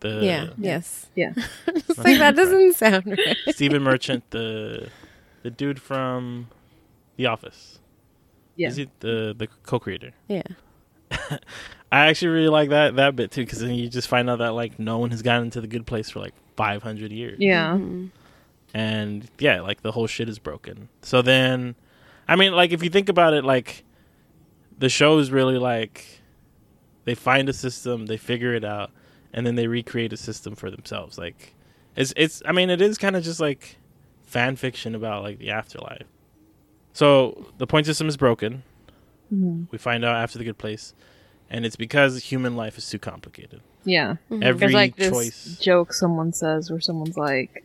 The yeah. Yes. yeah *laughs* It's like that doesn't sound right. Stephen *laughs* Merchant, the the dude from The Office. yeah Is he the the co-creator? Yeah. *laughs* I actually really like that that bit too, because then you just find out that like no one has gotten into the good place for like 500 years. yeah mm-hmm. and yeah, like the whole shit is broken. So then, I mean, like if you think about it, like the show is really like they find a system, they figure it out, and then they recreate a system for themselves. Like it's it's. I mean, it is kind of just like fan fiction about like the afterlife. So the point system is broken. Mm-hmm. We find out after the good place, and it's because human life is too complicated. yeah mm-hmm. Every There's like this choice. joke someone says where someone's like,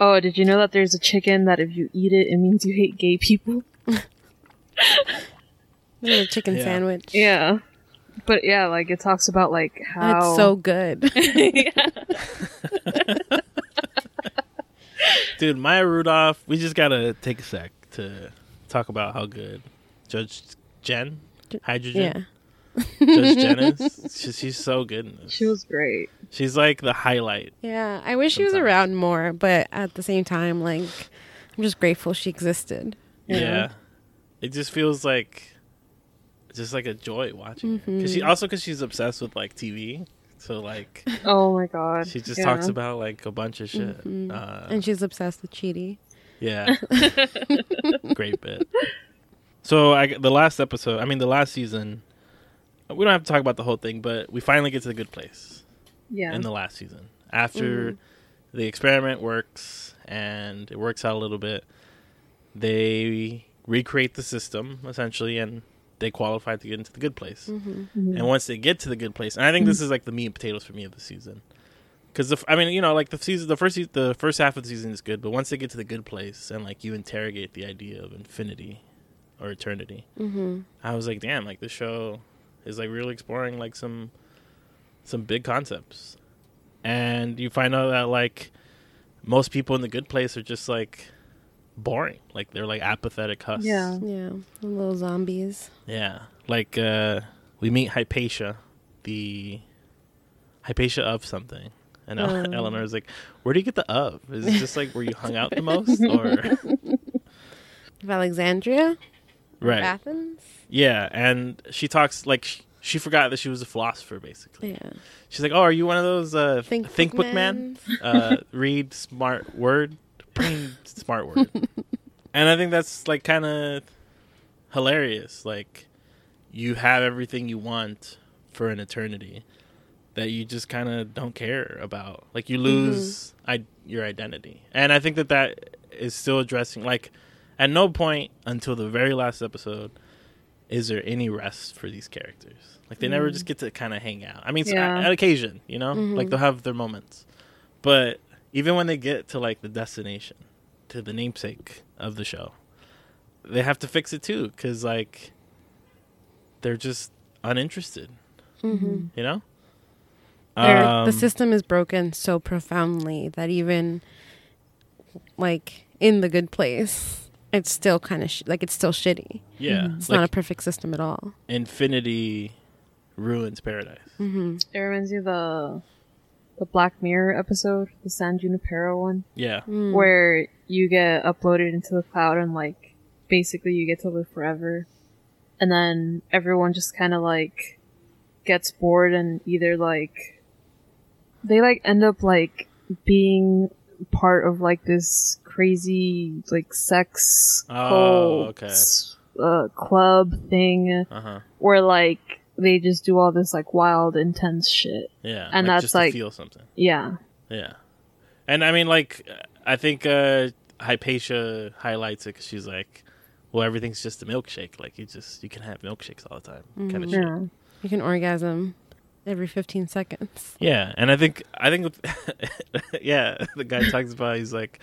"Oh, did you know that there's a chicken that if you eat it, it means you hate gay people?" *laughs* A chicken Yeah. sandwich. Yeah, but yeah, like it talks about like how It's so good. *laughs* *laughs* Dude, Maya Rudolph, we just gotta take a sec to talk about how good Judge Gen, Hydrogen, yeah. Judge Gen is. She, she's so good in this. she was great. She's like the highlight. Yeah. I wish she was around more, but at the same time, like, I'm just grateful she existed. Yeah. It just feels like just like a joy watching her. Cause she Mm-hmm. also because she's obsessed with like TV. So like Oh my god, she just Yeah. talks about like a bunch of shit. Uh, Mm-hmm. And she's obsessed with Chidi. Yeah. *laughs* Great bit. So I the last episode, I mean the last season, we don't have to talk about the whole thing, but we finally get to the good place yeah, in the last season. After mm-hmm. the experiment works and it works out a little bit, they recreate the system essentially and they qualify to get into the good place. Mm-hmm. Mm-hmm. And once they get to the good place, and I think this is like the meat and potatoes for me of the season. Because the, f- I mean, you know, like the season, the first, the first half of the season is good, but once they get to the good place and like you interrogate the idea of infinity or eternity, Mm-hmm. I was like, damn, like the show is like really exploring like some some big concepts, and you find out that like most people in the good place are just like boring, like they're like apathetic husks. Yeah. Yeah. Little zombies. Yeah. Like uh we meet Hypatia, the Hypatia of something. And El- Oh. Eleanor's like, Where do you get the of? Is it just like where you hung out the most? Or Of *laughs* Alexandria? Right. Athens? Yeah, and she talks like she, she forgot that she was a philosopher basically. Yeah. She's like, "Oh, are you one of those uh Think think, book man? uh *laughs* read smart word, brain *laughs* smart word." and I think that's like kind of hilarious. Like you have everything you want for an eternity that you just kind of don't care about. Like you lose I- your identity. And I think that that is still addressing like at no point until the very last episode is there any rest for these characters? Like they never just get to kind of hang out. I mean, Yeah. at occasion, you know, like they'll have their moments, but even when they get to like the destination, to the namesake of the show, they have to fix it too because like they're just uninterested. Mm-hmm. You know, Um, the system is broken so profoundly that even like in the good place, it's still kind of sh- like it's still shitty. Yeah, It's like not a perfect system at all. infinity ruins paradise. It reminds you of the the Black Mirror episode, the San Junipero one, Yeah, Mm. where you get uploaded into the cloud and like basically you get to live forever, and then everyone just kind of like gets bored and either like they like end up like being part of like this crazy like sex Oh, cult okay. uh, club thing uh huh. where like they just do all this like wild intense shit Yeah, And like, that's just to like- feel something. yeah Yeah, and I mean, like, I think uh Hypatia highlights it because she's like, "Well, everything's just a milkshake. Like, you just you can have milkshakes all the time, kind of shit." yeah You can orgasm every 15 seconds. Yeah, and I think I think *laughs* yeah, *laughs* the guy talks about he's like,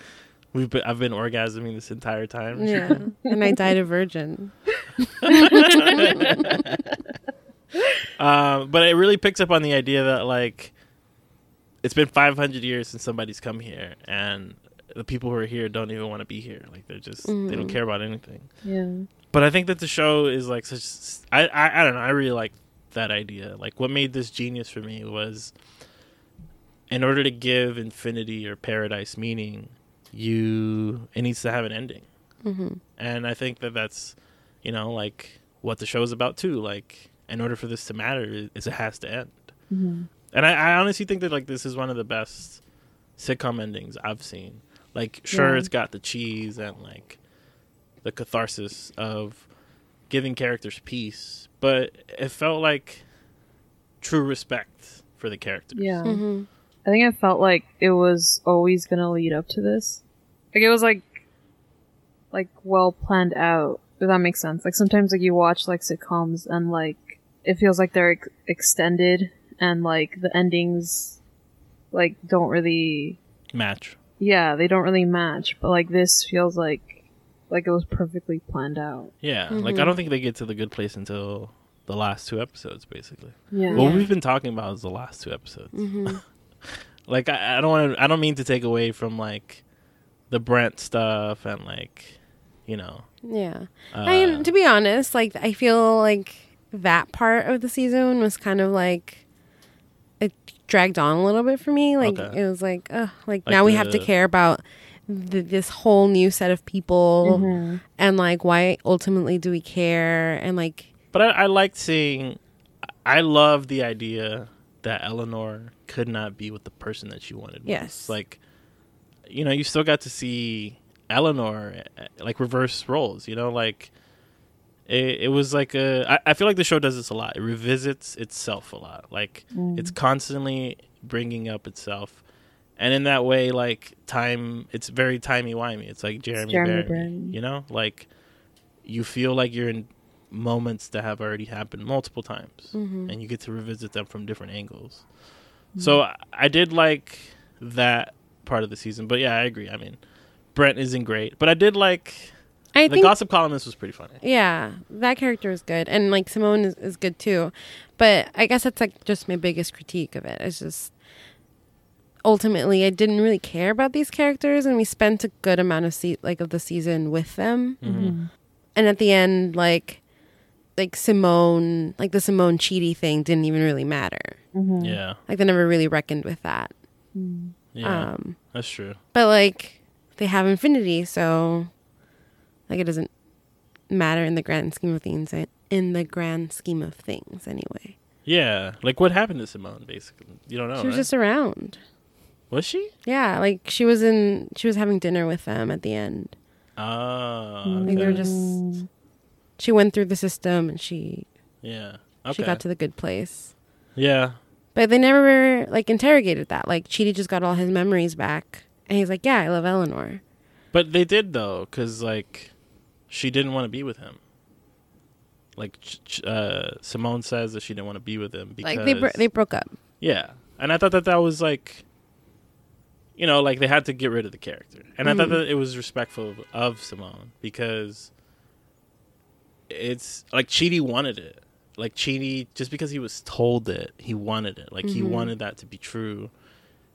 "We've been I've been orgasming this entire time." Yeah. *laughs* and I died a virgin. Um, but it really picks up on the idea that like it's been 500 years since somebody's come here, and the people who are here don't even want to be here. Like they're just they don't care about anything. yeah But I think that the show is like such. I, I I don't know. I really like that idea. Like what made this genius for me was, in order to give infinity or paradise meaning, you it needs to have an ending. Mm-hmm. And I think that that's, you know, like what the show is about too. Like in order for this to matter, is it has to end. Mhm. And I, I honestly think that like this is one of the best sitcom endings I've seen. Like sure, Yeah. it's got the cheese and like the catharsis of giving characters peace, but it felt like true respect for the characters. yeah Mm-hmm. i think i felt like it was always gonna lead up to this like it was like like well planned out if that makes sense like sometimes like you watch like sitcoms and like it feels like they're ex- extended and like the endings like don't really Match. yeah they don't really match but like this feels like like it was perfectly planned out Yeah. Like I don't think they get to the good place until the last two episodes, basically. yeah What we've been talking about is the last two episodes. Mm-hmm. *laughs* like I, I don't want to. I don't mean to take away from like the Brent stuff and like you know. Yeah. Uh, I mean, to be honest, like I feel like that part of the season was kind of like it dragged on a little bit for me. Like Okay. it was like, uh, like, Like now we have to care about th- this whole new set of people, Mm-hmm. and like why ultimately do we care? And like, But I, I liked seeing. I love the idea that Eleanor could not be with the person that she wanted. most. Yes. Like, you know, you still got to see Eleanor eh, eh, like reverse roles. You know, like it, it was like a. I, I feel like the show does this a lot. It revisits itself a lot. Like mm. it's constantly bringing up itself. And in that way, like time, it's very timey wimey. It's like Jeremy, Jeremy Bearimy, you know, like you feel like you're in moments that have already happened multiple times, mm-hmm. and you get to revisit them from different angles. Mm-hmm. So I- I did like that part of the season, but yeah, I agree. I mean, Brent isn't great, but I did like I the think gossip columnist was pretty funny. Yeah, that character is good, and like Simone is, is good too. But I guess that's like just my biggest critique of it. It's just ultimately I didn't really care about these characters, and we spent a good amount of se- like of the season with them. Mm-hmm. mm-hmm. And at the end, like like Simone, like the Simone Chidi thing didn't even really matter. Mm-hmm. Yeah, Like they never really reckoned with that. Mm. Yeah, Um, that's true. but like they have infinity, so like it doesn't matter in the grand scheme of things. eh, In the grand scheme of things, anyway. Yeah, like what happened to Simone? Basically, you don't know. she was right? just around. was she? Yeah, like she was in. She was having dinner with them at the end. Oh, Like they were just. She went through the system and she yeah. Okay. she got to the good place. yeah, But they never like interrogated that. Like Chidi just got all his memories back, and he's like, "Yeah, I love Eleanor." but they did though, because like she didn't want to be with him. like uh, Simone says that she didn't want to be with him because Like they bro- they broke up. yeah, and I thought that that was like, you know, like they had to get rid of the character, and I thought Mhm. that it was respectful of, of Simone because it's like Chidi wanted it, like Chidi just because he was told it, he wanted it, like he Mhm. wanted that to be true,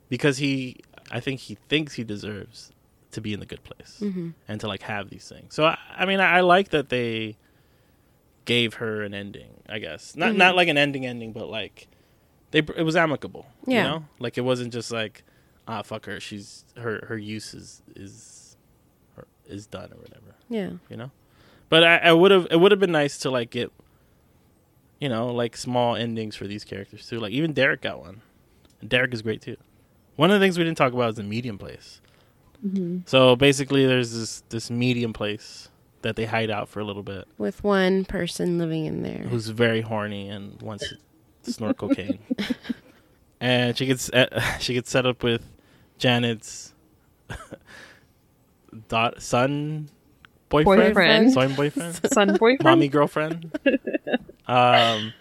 because he, I think he thinks he deserves to be in the good place Mhm. and to like have these things. So I, I mean, I, I like that they gave her an ending. I guess not Mhm. not like an ending ending, but like they it was amicable. Yeah. You know, like it wasn't just like ah fuck her. She's her her use is is is done or whatever. Yeah. You know, but I, I would have it would have been nice to like get you know like small endings for these characters too. Like even Derek got one. And Derek is great too. One of the things we didn't talk about is the medium place. Mm-hmm. So basically, there's this this medium place that they hide out for a little bit, With one person living in there. who's very horny and wants to snort cocaine, *laughs* and she gets uh, *laughs* she gets set up with Janet's *laughs* dot son boyfriend, Boyfriend. son boyfriend, Son boyfriend. mommy girlfriend, um,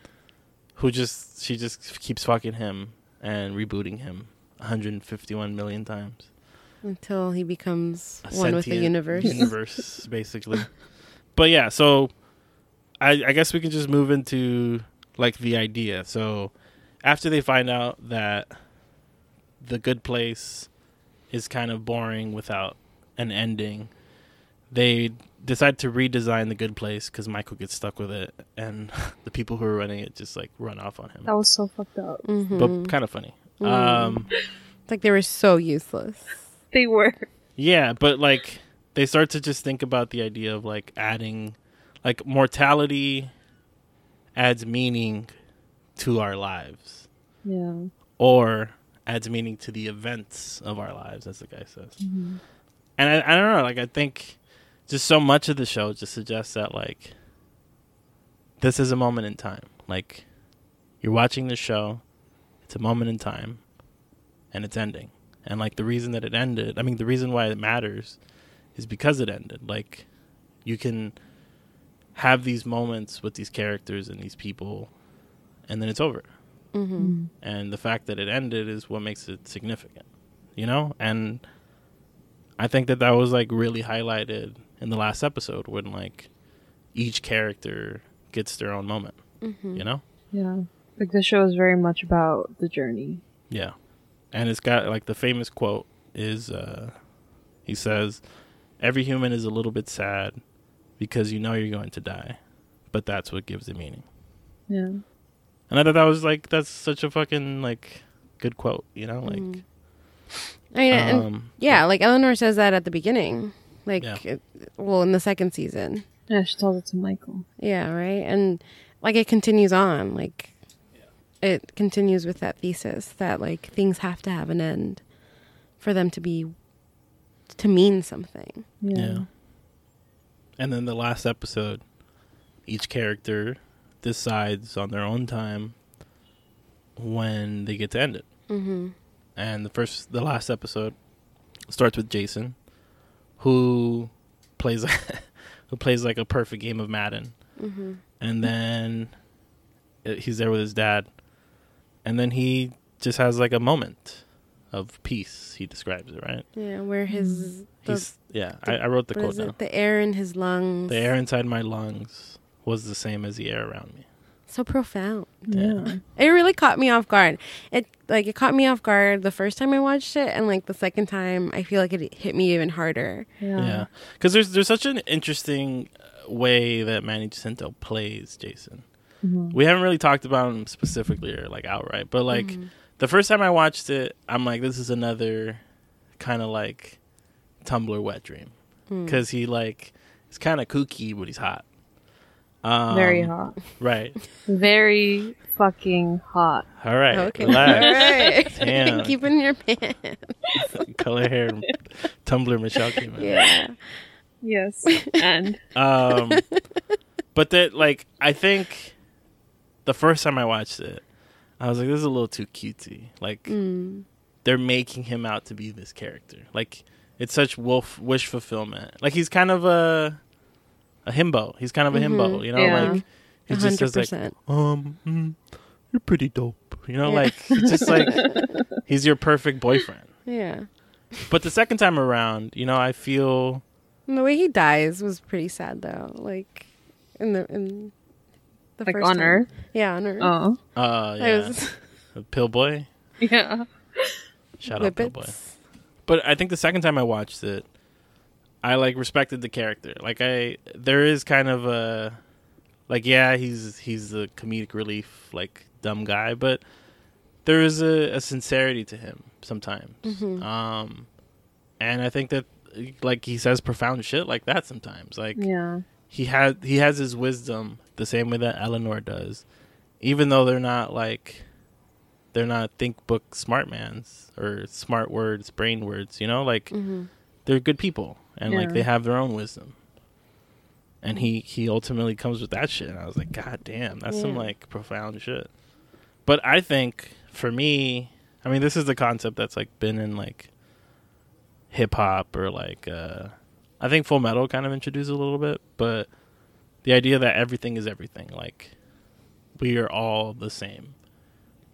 who just she just keeps fucking him and rebooting him 151 million times. until he becomes a one with the universe. universe, *laughs* basically. But yeah, so I, I guess we can just move into like the idea. So after they find out that the good place is kind of boring without an ending, they decide to redesign the good place because Michael gets stuck with it, and *laughs* the people who are running it just like run off on him. That was so fucked up. Mhm. But kind of funny. Mm. Um, It's like they were so useless. They were. Yeah, but like they start to just think about the idea of like adding like mortality adds meaning to our lives Yeah. or adds meaning to the events of our lives as the guy says. Mhm. And I, I don't know, like I think just so much of the show just suggests that like this is a moment in time. Like you're watching the show, it's a moment in time and it's ending. And like the reason that it ended, I mean the reason why it matters is because it ended. Like you can have these moments with these characters and these people and then it's over. Mm-hmm. And the fact that it ended is what makes it significant. You know? And I think that that was like really highlighted in the last episode when like each character gets their own moment, Mm-hmm. you know? Yeah. Like the show is very much about the journey. Yeah. And it's got like the famous quote is uh he says every human is a little bit sad because you know you're going to die, but that's what gives it meaning. Yeah. And I thought that was like that's such a fucking like good quote, you know? Like Mhm. I mean, and- um yeah, like Eleanor says that at the beginning. Like, Yeah. it, well, in the second season. Yeah, she tells it to Michael. Yeah, right? And like it continues on. Like it continues with that thesis that like things have to have an end for them to be to mean something. Yeah. Yeah. And then the last episode, each character decides on their own time when they get to end it. Mm-hmm. And the first, the last episode starts with Jason, who plays *laughs* who plays like a perfect game of Madden, Mm-hmm. and then uh, he's there with his dad, and then he just has like a moment of peace. He describes it right. Yeah, where his the, He's yeah. I, I wrote the quote is down. The air in his lungs. The air inside my lungs was the same as the air around me. So profound. Yeah. *laughs* It really caught me off guard. It like it caught me off guard the first time I watched it, and like the second time, I feel like it hit me even harder. Yeah. Yeah, because there's there's such an interesting uh, way that Manny Jacinto plays Jason. Mhm. We haven't really talked about him specifically or like outright, but like Mm-hmm. the first time I watched it, I'm like, this is another kind of like Tumblr wet dream Mm. because he like he's kind of kooky, but he's hot. Um, Very hot. Right. *laughs* Very fucking hot. All right. Okay. Relax. All right. *laughs* Damn. Keep in your pants. *laughs* Color hair Tumblr Michelle came in. Yeah. Yes. and Um, but that like I think the first time I watched it, I was like, this is a little too cutesy. Like Mm. they're making him out to be this character. Like it's such wolf wish fulfillment. Like he's kind of a a himbo. He's kind of a himbo. Mhm. You know, Yeah. like He A just says like, um, mm, you're pretty dope. You know, like it's just like *laughs* he's your perfect boyfriend. Yeah. But the second time around, you know, I feel And the way he dies was pretty sad though. Like in the in the Like first on time. Earth? Yeah, on Earth. Oh. uh yeah, was Pill Boy. *laughs* Yeah. Shout out Pill Boy. But I think the second time I watched it, I like respected the character. Like I, there is kind of a, like yeah, he's he's the comedic relief, like dumb guy, but there is a, a sincerity to him sometimes. Um, and I think that like he says profound shit like that sometimes. Like Yeah. he had he has his wisdom the same way that Eleanor does, even though they're not like they're not think book smart mans or smart words, brain words. You know, like they're good people and like they have their own wisdom. And he he ultimately comes with that shit, and I was like, God damn, that's some like profound shit. But I think for me, I mean, this is the concept that's like been in like hip hop or like uh I think Full Metal kind of introduced a little bit, but the idea that everything is everything, like we are all the same.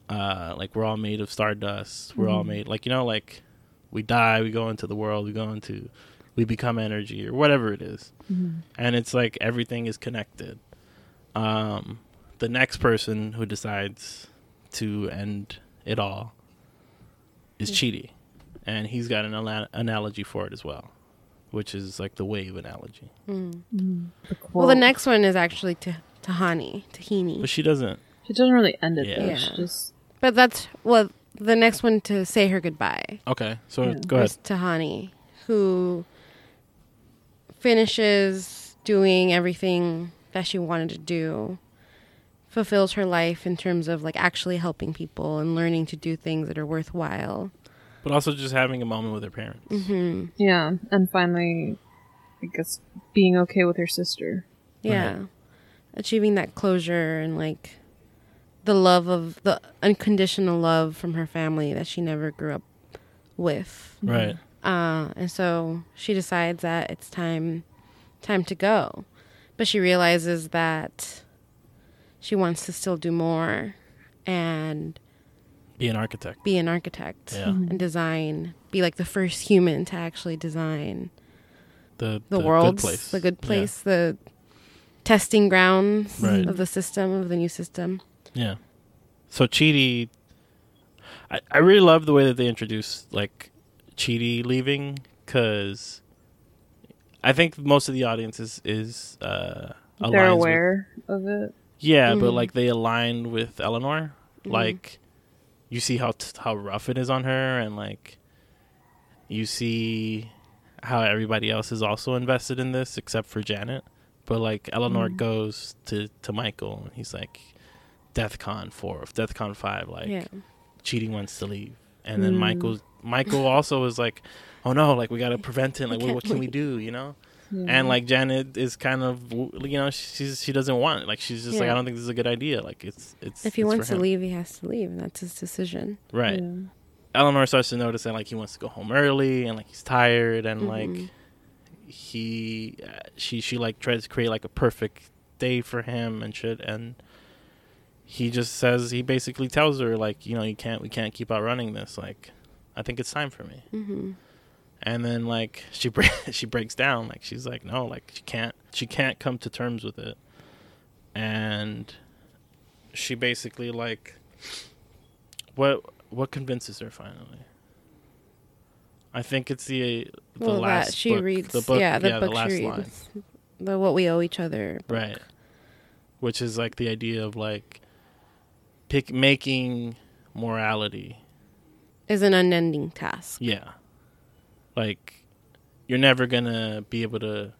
Uh like we're all made of stardust. We're all made like you know like we die, we go into the world, we go into we become energy or whatever it is. Mm-hmm. And it's like everything is connected. Um the next person who decides to end it all is Chidi. And he's got an ala- analogy for it as well, which is like the wave analogy. Mm. Mm. Well, the next one is actually to Tahani, Tahini. But she doesn't. She doesn't really end it Yeah. though. Yeah. She just But that's well, the next one to say her goodbye Okay, so Yeah. go ahead. is Tahani, who finishes doing everything that she wanted to do, fulfills her life in terms of like actually helping people and learning to do things that are worthwhile. But also just having a moment with her parents. Mm-hmm. yeah, and finally, I guess being okay with her sister. Yeah. Achieving that closure and like the love of the unconditional love from her family that she never grew up with. Right. Uh, and so she decides that it's time time to go. But she realizes that she wants to still do more and Be an architect. be an architect Yeah. and design, be like the first human to actually design The the, good world, place. the good Yeah. place, the testing grounds Right. of the system, of the new system. Yeah. So Chidi, I I really love the way that they introduced like Chidi leaving because I think most of the audience is is uh, They're aligns with- aware of it. yeah, but Mhm. like they aligned with Eleanor. Like you see how t- how rough it is on her, and like you see how everybody else is also invested in this except for Janet. But like Eleanor goes to to Michael, and he's like, "DeathCon four, DeathCon five, like yeah. Chidi wants to leave." And then Michael Michael also is like, "Oh no, like we gotta prevent it. Like what, what can we *laughs* do? You know?" Yeah. and like Janet is kind of you know she's she doesn't want it. like she's just like I don't think this is a good idea like it's it's If he it's wants to leave, he has to leave, and that's his decision. right Yeah. Eleanor starts to notice that like he wants to go home early and like he's tired and Mhm. like he uh, she she like tries to create like a perfect day for him and shit and he just says he basically tells her like you know you can't we can't keep outrunning this. Like I think it's time for me. Hmm and then like *laughs* she bre- *laughs* she breaks down. Like she's like no like she can't she can't come to terms with it. And she basically like what what convinces her finally? I think it's the the well, last that she book, reads, the book yeah, the book last she line. The what we owe each other. book. right. Which is like the idea of like pick making morality is an unending task. Yeah. Like you're never going to be able to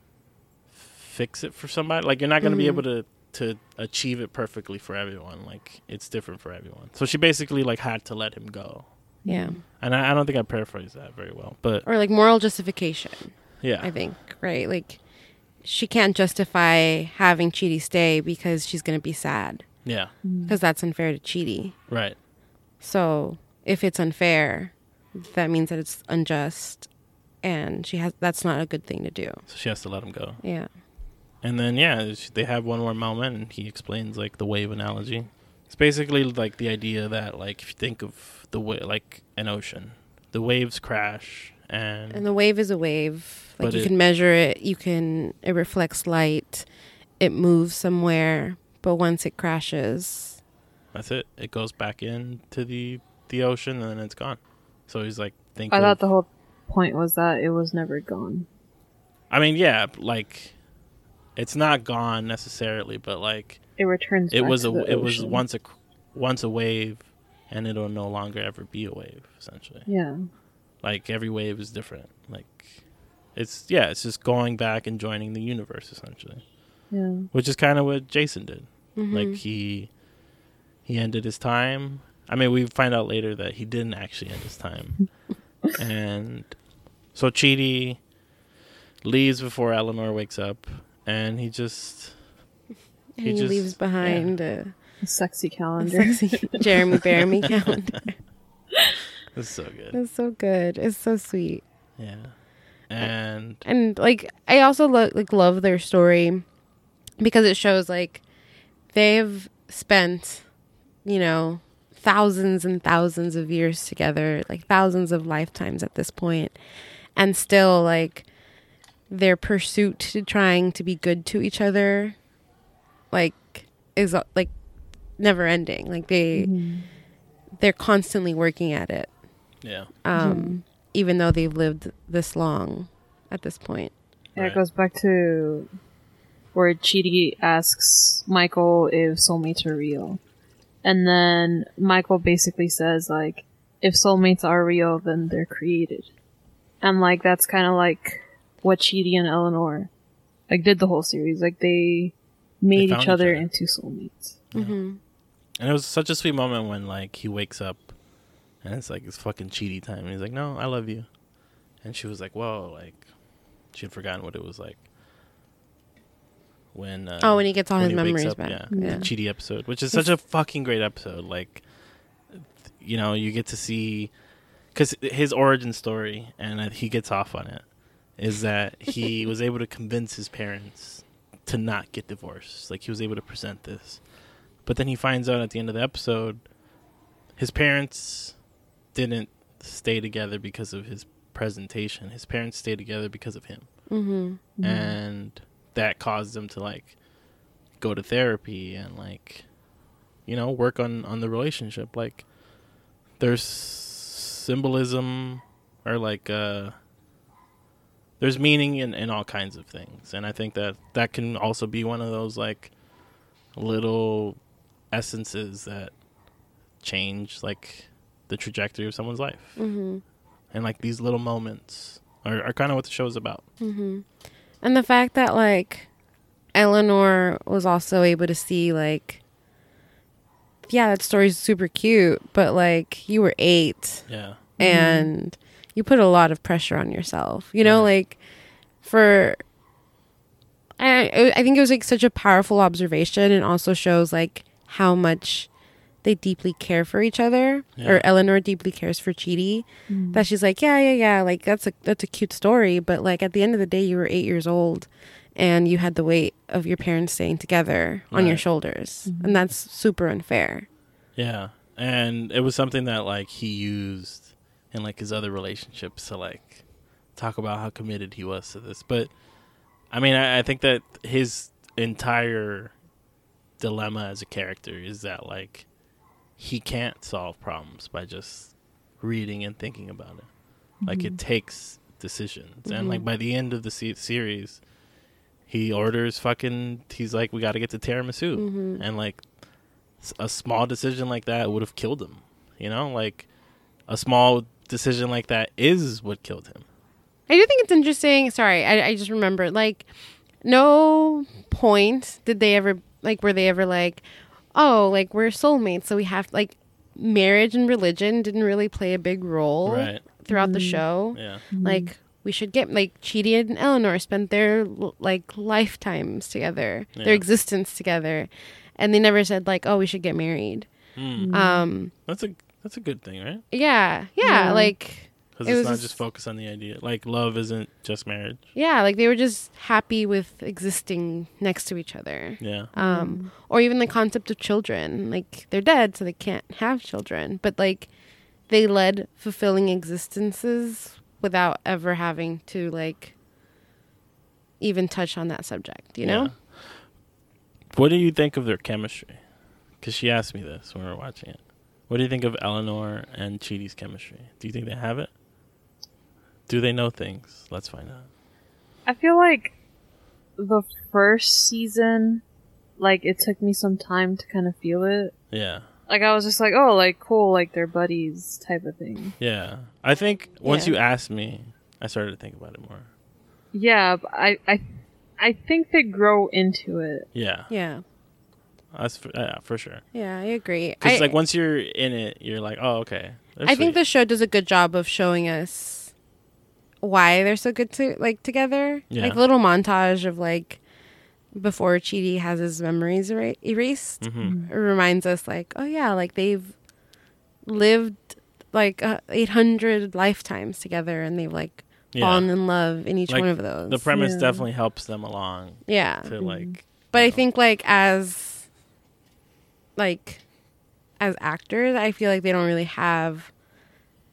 fix it for somebody. Like you're not going to be Mhm. able to to achieve it perfectly for everyone. Like it's different for everyone. So she basically like had to let him go. Yeah, And I, I don't think I paraphrased that very well. But or like moral justification. yeah. I think right, like she can't justify having Chidi stay because she's going to be sad Yeah. Mm. because that's unfair to Chidi. Right. So if it's unfair, that means that it's unjust, and she has that's not a good thing to do. So she has to let him go. Yeah. And then yeah, they have one more moment, and he explains like the wave analogy. It's basically like the idea that like if you think of the way like an ocean, the waves crash, and, And the wave is a wave. Like But you it- can measure it. You can. It reflects light. It moves somewhere, but once it crashes, that's it. It goes back into the the ocean, and then it's gone. So he's like, think. I of, thought the whole point was that it was never gone. I mean, yeah, like it's not gone necessarily, but like It returns. it back was to a the it was once a once a wave, and it'll no longer ever be a wave. Essentially, Yeah. like every wave is different. Like it's yeah, it's just going back and joining the universe essentially, Yeah. which is kind of what Jason did. Mm-hmm. Like he he ended his time. I mean, we find out later that he didn't actually end his time, *laughs* and so Chidi leaves before Eleanor wakes up, and he just and He he, just- leaves behind a, A sexy a calendar. sexy *laughs* Jeremy Bearimy *laughs* calendar. it's so good. It's so good. It's so sweet. Yeah, and and like I also lo- like love their story because it shows like they've spent you know thousands and thousands of years together like thousands of lifetimes at this point and still like their pursuit to trying to be good to each other like is like never ending. Like they they're constantly working at it. Yeah, um even though they've lived this long at this point. Yeah, Right. it goes back to where Chidi asks Michael if soulmates are real. And then Michael basically says, like, if soulmates are real, then they're created. And, like, that's kind of like what Chidi and Eleanor, like, did the whole series. Like, they made found each each other other. into soulmates. mm-hmm. and it was such a sweet moment when like he wakes up, and it's like it's fucking Chidi time, and he's like, "No, I love you," and she was like, "Whoa," like she had forgotten what it was like when uh, Oh, when he gets all his memories up, back. Yeah, Yeah. the Chidi episode, which is such a fucking great episode. Like, you know, you get to see because his origin story, and uh, he gets off on it, is that he *laughs* was able to convince his parents to not get divorced. Like he was able to present this, but then he finds out at the end of the episode, his parents didn't stay together because of his presentation. His parents stayed together because of him Mm-hmm. and that caused them to like go to therapy and like you know work on on the relationship like there's symbolism or like uh there's meaning in in all kinds of things and i think that that can also be one of those like little essences that change like the trajectory of someone's life Mm-hmm. and like these little moments are, are kind of what the show is about Mm-hmm. And the fact that like Eleanor was also able to see like yeah, that story's super cute, but like you were 8 yeah and mm-hmm. you put a lot of pressure on yourself. You know, Yeah. like for I I think it was like such a powerful observation and also shows like how much they deeply care for each other Yeah. or Eleanor deeply cares for Chidi mm. that she's like yeah yeah yeah like that's a that's a cute story but like at the end of the day you were 8 years old and you had the weight of your parents staying together on your Right. shoulders mm-hmm. and that's super unfair Yeah, and it was something that like he used in like his other relationships to like talk about how committed he was to this. But I mean, I, I think that his entire dilemma as a character is that like he can't solve problems by just reading and thinking about it. Like it mm-hmm. takes decisions, and like mm-hmm. by the end of the se- series, he orders fucking. He's like, we got to get to tiramisu, mm-hmm. and like a small decision like that would have killed him. You know, like a small decision like that is what killed him. I do think it's interesting. Sorry, I, I just remember like no point did they ever like were they ever like oh like we're soulmates so we have like marriage and religion didn't really play a big role Right. throughout the show. Yeah. Like we should get like Chidi and Eleanor spent their like lifetimes together, Yeah. their existence together, and they never said like oh we should get married. Mm. Um That's a that's a good thing, right? yeah, yeah, Yeah. like because It it's not just- focused on the idea. Like love isn't just marriage. Yeah, like they were just happy with existing next to each other. Yeah. Um, or even the concept of children. Like they're dead, so they can't have children. But like they led fulfilling existences without ever having to like even touch on that subject. You know? Yeah. What do you think of their chemistry? Because she asked me this when we were watching it. What do you think of Eleanor and Chidi's chemistry? Do you think they have it? Do they know things? Let's find out. I feel like the first season, like it took me some time to kind of feel it. Yeah. Like I was just like, oh, like cool, like they're buddies type of thing. Yeah. I think once Yeah. you asked me, I started to think about it more. Yeah, but I, I, I think they grow into it. Yeah. Yeah. That's for, yeah, for sure. Yeah, I agree. Because like once you're in it, you're like, oh, okay. They're I think the show does a good job of showing us why they're so good to like together. Yeah. Like a little montage of like before Chidi has his memories era- erased. Mhm. It reminds us like, oh yeah, like they've lived like uh, 800 lifetimes together and they've like Yeah. fallen in love in each Like, one of those. The premise Yeah. definitely helps them along yeah. to like. But I you know. think like as like as actors, I feel like they don't really have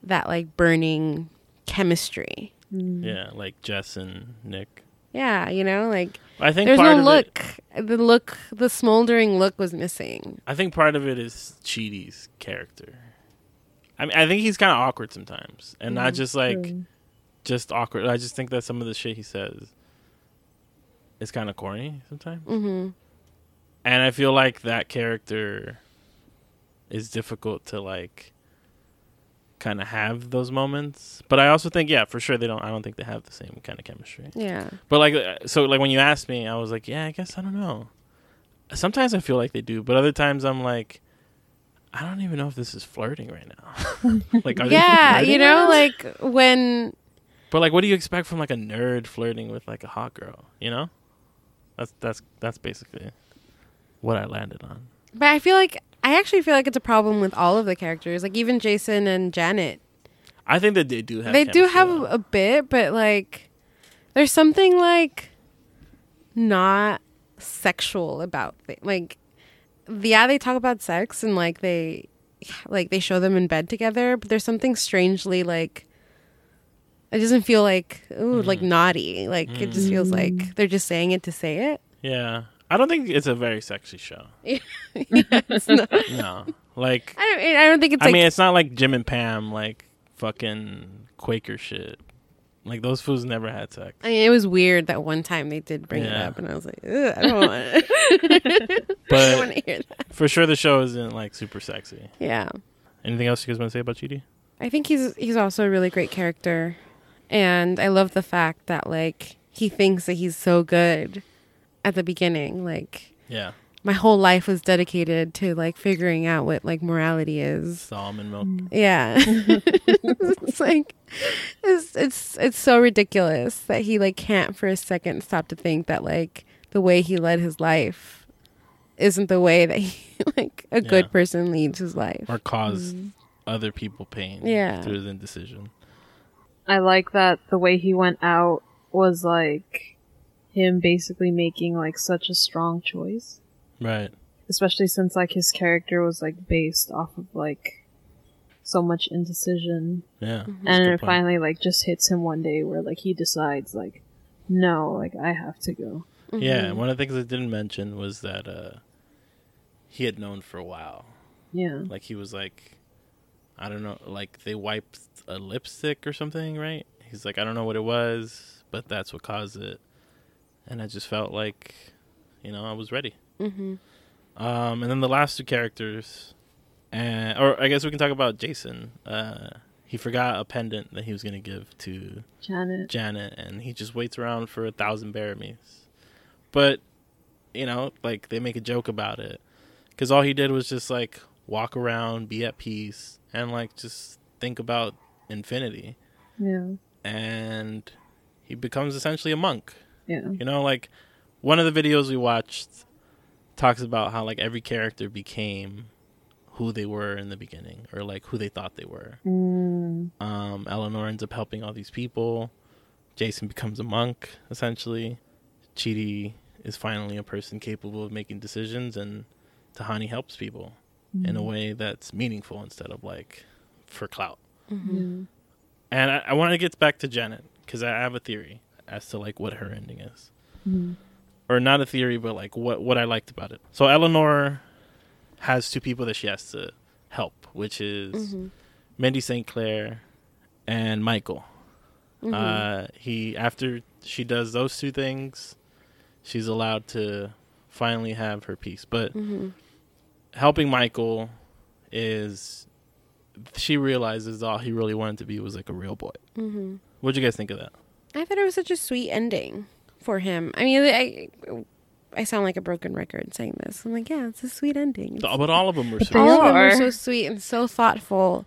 that like burning chemistry. Yeah, like Jess and Nick. Yeah, you know, like I think there's part no look. It, The look, the smoldering look was missing. I think part of it is Chidi's character. I mean, I think he's kind of awkward sometimes, and not just like just awkward. I just think that some of the shit he says is kind of corny sometimes, hmm and I feel like that character is difficult to like kind of have those moments. But I also think, yeah, for sure they don't. I don't think they have the same kind of chemistry. Yeah, But like, uh, so like when you asked me, I was like, yeah, I guess I don't know. Sometimes I feel like they do, but other times I'm like, I don't even know if this is flirting right now. *laughs* like, are yeah, you know, like when But like, what do you expect from like a nerd flirting with like a hot girl? You know, that's that's that's basically what I landed on. But I feel like I actually feel like it's a problem with all of the characters. Like even Jason and Janet, I think that they do have. they do have though. a bit, but like there's something like not sexual about it. Like yeah, they talk about sex and like they like they show them in bed together, but there's something strangely like it doesn't feel like ooh like mm. naughty. Like it just feels mm. like they're just saying it to say it. Yeah, I don't think it's a very sexy show. *laughs* It's not- No, like I don't. I don't think it's I like mean, it's not like Jim and Pam, like fucking Quaker shit. Like those fools never had sex. I mean, it was weird that one time they did bring Yeah. it up, and I was like, Ugh, I don't want. *laughs* But want to hear that. for sure, the show isn't like super sexy. Yeah, Anything else you guys want to say about Chidi? I think he's he's also a really great character, and I love the fact that like he thinks that he's so good at the beginning. Like Yeah, my whole life was dedicated to like figuring out what like morality is. the almond milk. Yeah, *laughs* it's like it's it's it's so ridiculous that he like can't for a second stop to think that like the way he led his life isn't the way that he *laughs* like a good person leads his life. or cause mm-hmm. other people pain. Yeah. through his indecision. I like that the way he went out was like him basically making like such a strong choice. Right. Especially since like his character was like based off of like so much indecision. Yeah. Mm-hmm. and good it point. finally like just hits him one day where like he decides like no, like I have to go. Yeah, Mm-hmm. one of the things I didn't mention was that uh he had known for a while. Yeah. Like he was like, I don't know, like they wiped a lipstick or something, right? He's like, I don't know what it was, but that's what caused it, and I just felt like, you know, I was ready. hmm Um, and then the last two characters, and or I guess we can talk about Jason. Uh, he forgot a pendant that he was gonna give to Janet. Janet, and he just waits around for a thousand Bearimies. But you know, like they make a joke about it because all he did was just like walk around, be at peace, and like just think about infinity. Yeah. And he becomes essentially a monk. Yeah. You know, like one of the videos we watched talks about how like every character became who they were in the beginning, or like who they thought they were. Mm. Um, Eleanor ends up helping all these people. Jason becomes a monk, essentially. Chidi is finally a person capable of making decisions, and Tahani helps people in a way that's meaningful instead of like for clout. Mm-hmm. And I, I want to get back to Janet because I have a theory as to like what her ending is, or not a theory, but like what what I liked about it. So Eleanor has two people that she has to help, which is Mindy St. Clair and Michael. Uh, he after she does those two things, she's allowed to finally have her peace. But helping Michael is she realizes all he really wanted to be was like a real boy. Mm-hmm. What'd you guys think of that? I thought it was such a sweet ending for him. I mean, I I sound like a broken record saying this. I'm like, yeah, it's a sweet ending. It's- But all of them were they super. all of them are. were so sweet and so thoughtful.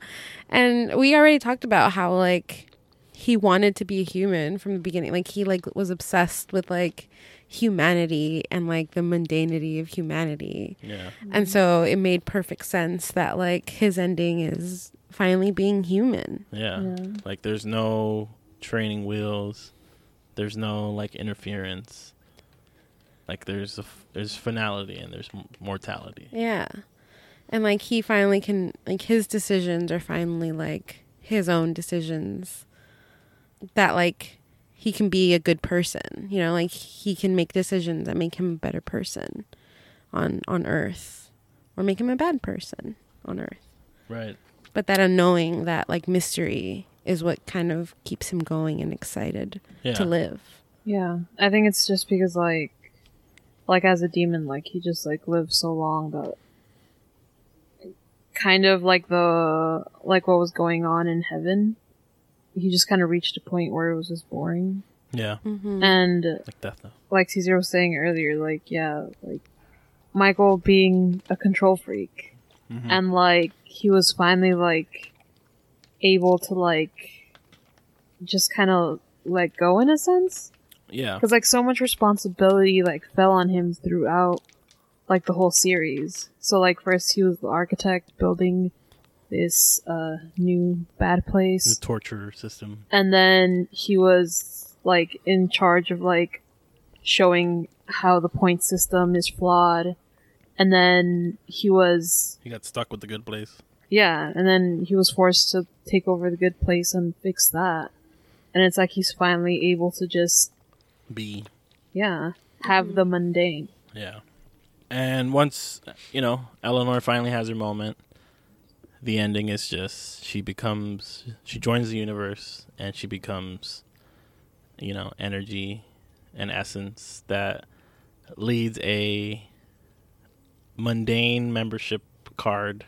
And we already talked about how like he wanted to be a human from the beginning. Like he like was obsessed with like humanity and like the mundanity of humanity. Yeah, And so it made perfect sense that like his ending is finally being human. yeah, Yeah. Like there's no training wheels. There's no like interference. Like there's a f- there's finality and there's m- mortality. Yeah. And like he finally can like his decisions are finally like his own decisions that like he can be a good person. You know, like he can make decisions that make him a better person on on earth or make him a bad person on earth. Right. But that unknowing that like mystery is what kind of keeps him going and excited Yeah. to live. Yeah, I think it's just because like, like as a demon, like he just like lived so long that, kind of like the like what was going on in heaven, he just kind of reached a point where it was just boring. Yeah. Mm-hmm. And Like death though. like Caesar was saying earlier, like yeah, like Michael being a control freak, Mhm. and like he was finally like able to like just kind of let go in a sense Yeah. because like so much responsibility like fell on him throughout like the whole series so like first he was the architect building this uh new bad place, The torture system. and then he was like in charge of like showing how the point system is flawed and then he was He got stuck with the good place. Yeah, and then he was forced to take over the good place and fix that. And it's like he's finally able to just, be. yeah, have the mm-hmm. mundane. Yeah. And once, you know, Eleanor finally has her moment, the ending is just she becomes, she joins the universe and she becomes, you know, energy and essence that leads a mundane membership card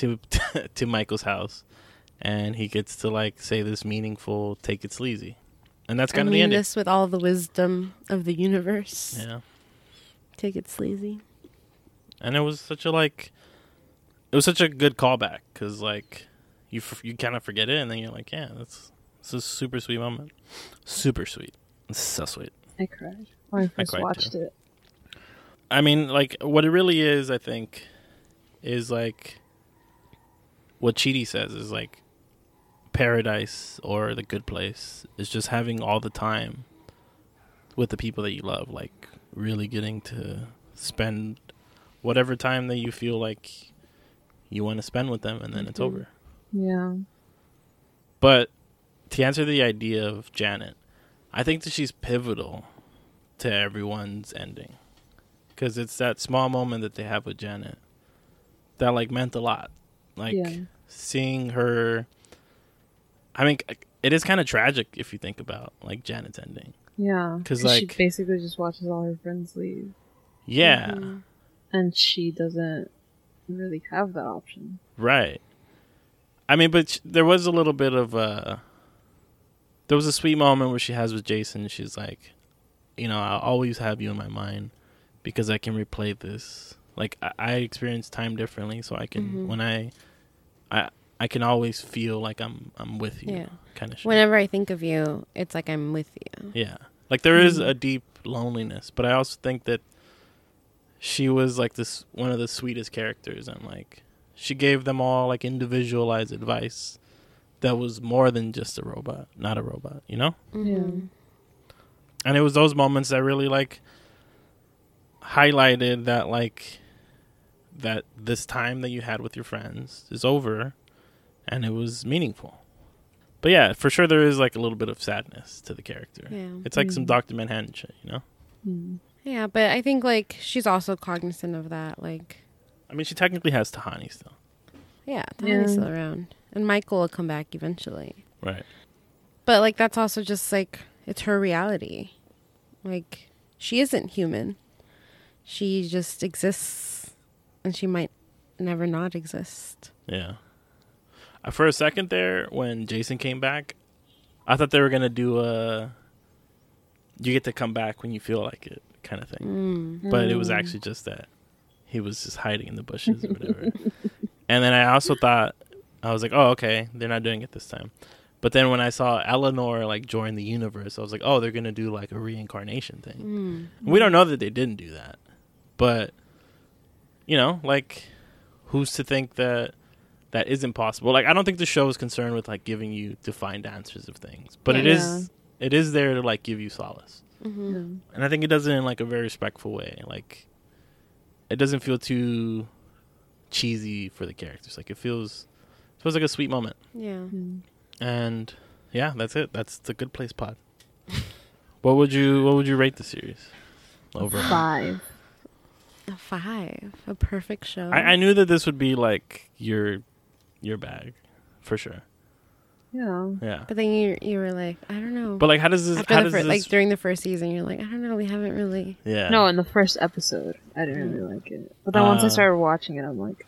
to *laughs* to Michael's house and he gets to like say this meaningful take it sleazy. And that's I kind of the mean ending. this with all the wisdom of the universe. Yeah. Take it sleazy. and it was such a like it was such a good callback because like you f- you kind of forget it and then you're like yeah that's it's a super sweet moment super sweet it's so sweet I cried when I first cried, watched too. it. i mean like what it really is i think is like what Chidi says is like paradise or the good place is just having all the time with the people that you love like really getting to spend whatever time that you feel like you want to spend with them and then it's Mhm. over Yeah. But to answer the idea of Janet, I think that she's pivotal to everyone's ending because it's that small moment that they have with Janet that like meant a lot. Like Yeah. seeing her. I mean, it is kind of tragic if you think about like Janet's ending. Yeah, because like- basically just watches all her friends leave. Yeah, Mhm. And she doesn't really have that option. right. I mean, but sh- there was a little bit of uh There was a sweet moment where she has with Jason. She's like, you know, I'll always have you in my mind because I can replay this. Like I, I experience time differently, so I can Mhm. when I, I I can always feel like I'm I'm with you. Yeah. Kind of. Whenever I think of you, it's like I'm with you. Yeah. Like there is Mhm. a deep loneliness, but I also think that she was like this one of the sweetest characters and like she gave them all like individualized advice that was more than just a robot, not a robot, you know? Mm-hmm. And it was those moments that really like highlighted that like that this time that you had with your friends is over and it was meaningful. But yeah, for sure there is like a little bit of sadness to the character. Yeah. It's like some mm. Dr. Manhattan shit, you know? Mm. Yeah, but I think like she's also cognizant of that. Like, I mean, she technically has Tahani still. yeah, Yeah. Tahani's still around, and Michael will come back eventually. Right. But like that's also just like it's her reality. Like she isn't human. She just exists and she might never not exist. Yeah. Uh, For a second there, when Jason came back, I thought they were gonna do a "you get to come back when you feel like it" kind of thing, mm. but it was mm. actually just that he was just hiding in the bushes or whatever. *laughs* and then I also thought I was like, "Oh, okay, they're not doing it this time." But then when I saw Eleanor like join the universe, I was like, "Oh, they're gonna do like a reincarnation thing." Mm. We don't know that they didn't do that, but you know, like, who's to think that that isn't possible? Like, I don't think the show is concerned with like giving you defined answers of things, but it Yeah. is it is there to like give you solace, mm-hmm. and I think it does it in like a very respectful way. Like, it doesn't feel too cheesy for the characters. Like, it feels it feels like a sweet moment, Yeah. Mm-hmm. and yeah, that's it. That's the Good Place pod. *laughs* what would you What would you rate the series? Over Five. A five. A perfect show. I, I knew that this would be like your your bag, for sure. Yeah. Yeah. but then you you were like, I don't know. But like, how does this? After how the does fir- this? like during the first season, you're like, I don't know, we haven't really. yeah. No, in the first episode, I didn't really like it. But then once I Uh. started watching it, I'm like,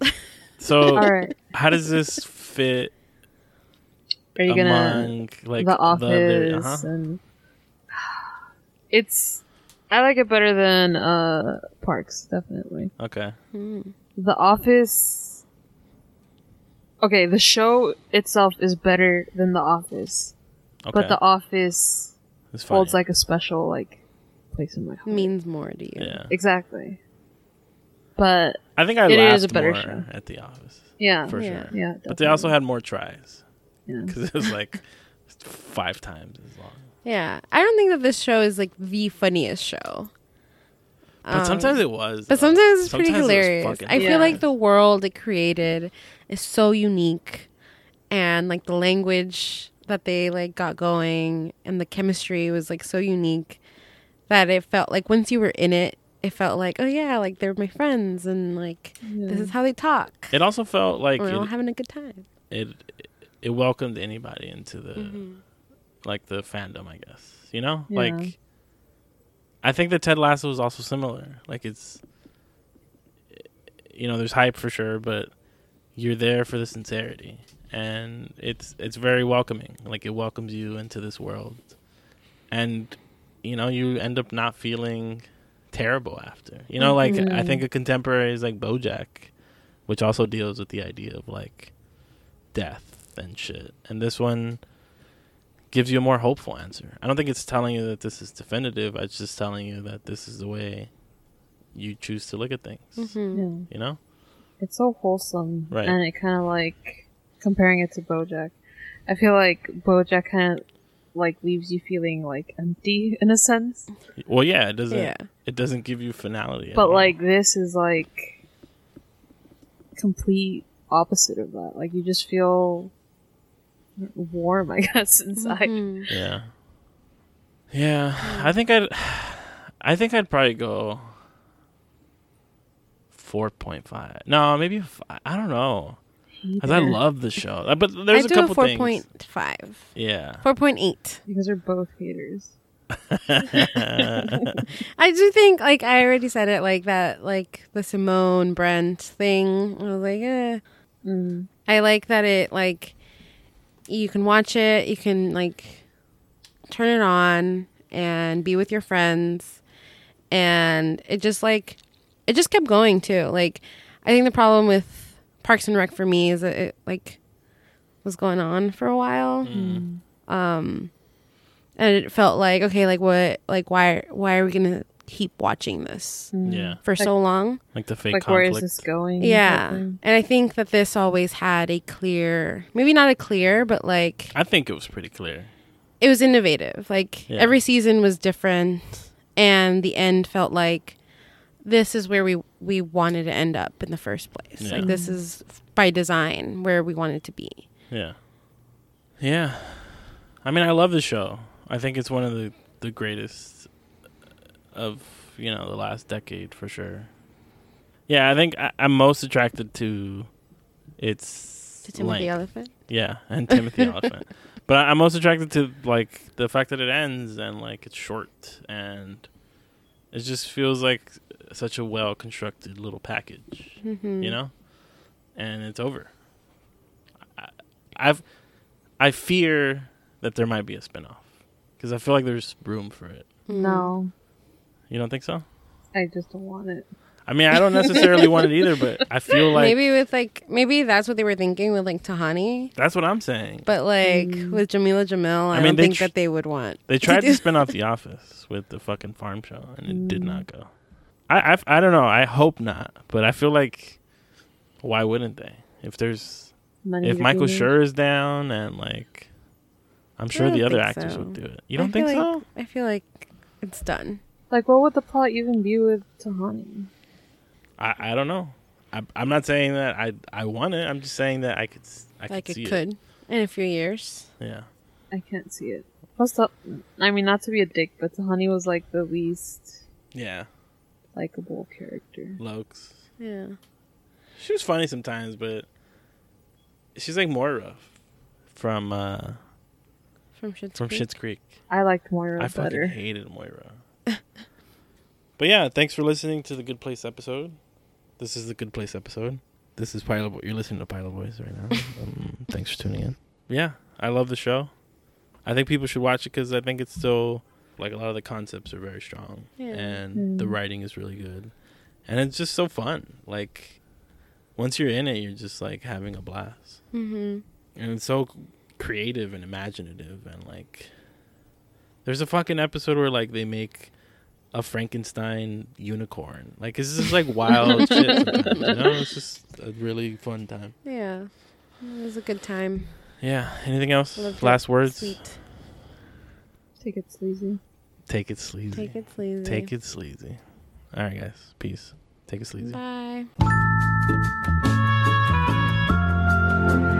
*laughs* So, *laughs* all right, how does this fit are you gonna like the other- office uh-huh. and *sighs* it's I like it better than uh Parks, definitely. Okay. The Office. Okay, the show itself is better than The Office, Okay. but The Office it's holds like a special like place in my heart. Means more to you. yeah. Exactly. But I think I It laughed is a better more show. at the office yeah, for Yeah. sure. yeah. But they also had more tries Yeah. because it was like *laughs* five times as long. Yeah. I don't think that this show is like the funniest show. But sometimes it was. Um, But sometimes it's pretty Sometimes it was hilarious. fucking I feel Yeah. like the world it created is so unique and like the language that they like got going and the chemistry was like so unique that it felt like once you were in it, it felt like, oh yeah, like they're my friends and like this is how they talk. It also felt like We're all having a good time. it it welcomed anybody into the Mm-hmm. Like the fandom, I guess. You know, Yeah. like I think that Ted Lasso was also similar. Like it's you know, there's hype for sure, but you're there for the sincerity, and it's it's very welcoming. Like it welcomes you into this world, and you know, you end up not feeling terrible after. You know, like mm-hmm. I think a contemporary is like BoJack, which also deals with the idea of like death and shit. And this one gives you a more hopeful answer. I don't think it's telling you that this is definitive. It's just telling you that this is the way you choose to look at things. Mm-hmm. Yeah. You know? It's so wholesome, Right. and it kind of like comparing it to BoJack. I feel like BoJack kind of like leaves you feeling like empty in a sense, Well, yeah, it doesn't. Yeah. It doesn't give you finality. at but all. like this is like complete opposite of that. Like you just feel warm, I *laughs* guess, inside. Mm-hmm. yeah, yeah. I think I'd. I think I'd probably go. Four point five. No, maybe. a fi- I don't know. Because I love the show, Uh, but there's I a do couple a four things. point five. Yeah. Four point eight. because they're both haters. *laughs* I do think, like I already said it, like that, like the Simone Brent thing. I was like, eh. Mm. I like that it like you can watch it, you can like turn it on and be with your friends, and it just like it just kept going too. Like I think the problem with Parks and Rec for me is that it like was going on for a while. Um and it felt like okay like what like why why are we gonna keep watching this mm. Yeah. for so long. Like the fake like where conflict. is this going? Yeah. type. And I think that this always had a clear, maybe not a clear, but like I think it was pretty clear. it was innovative. Like Yeah. every season was different and the end felt like this is where we we wanted to end up in the first place. Yeah. Like this is by design where we wanted to be. Yeah. Yeah. I mean, I love the show. I think it's one of the the greatest of you know the last decade for sure. Yeah, I think I, I'm most attracted to its To Timothy length. Olyphant. Yeah, and Timothy *laughs* Olyphant. But I- I'm most attracted to like the fact that it ends and like it's short and it just feels like such a well constructed little package, Mm-hmm. you know, and it's over. I, I've I fear that there might be a spinoff because I feel like there's room for it. No, You don't think so? I just don't want it. I mean, I don't necessarily want it either, but I feel *laughs* like maybe with like maybe that's what they were thinking with like Tahani. that's what I'm saying. But like Mm. with Jameela Jamil, I, I mean, don't think tr- that they would want. They tried to do- spin off *laughs* The Office with the fucking farm show, and it did Mm. not go. I, I I don't know. I hope not, but I feel like why wouldn't they? If there's Money if Michael be. Schur is down and like, I'm sure the other actors so. would do it. You don't think like- so? I feel like it's done. Like, what would the plot even be with Tahani? I I don't know. I, I'm not saying that I I want it. I'm just saying that I could s- I like could it see could in a few years. Yeah. I can't see it. Plus, the, I mean, not to be a dick, but Tahani was like the least Yeah. likable character. Lokes. Yeah. She was funny sometimes, but she's like Moira from uh From Schitt's from Creek. Schitt's Creek. I liked Moira better. I fucking better. hated Moira. But yeah, thanks for listening to the Good Place episode. This is the Good Place episode. This is Pilot Boy. You're listening to Pilot Boys right now. *laughs* um, thanks for tuning in. Yeah, I love the show. I think people should watch it because I think it's still like a lot of the concepts are very strong Yeah. and the Mm. writing is really good, and it's just so fun. Like once you're in it, you're just like having a blast Mm-hmm. and it's so creative and imaginative and like there's a fucking episode where like they make a frankenstein unicorn like this is like wild *laughs* shit you know it's just a really fun time Yeah. It was a good time. yeah anything else Loved last it. words Sweet. Take it sleazy. take it sleazy Take it sleazy. take it sleazy all right guys peace take it sleazy Bye. *laughs*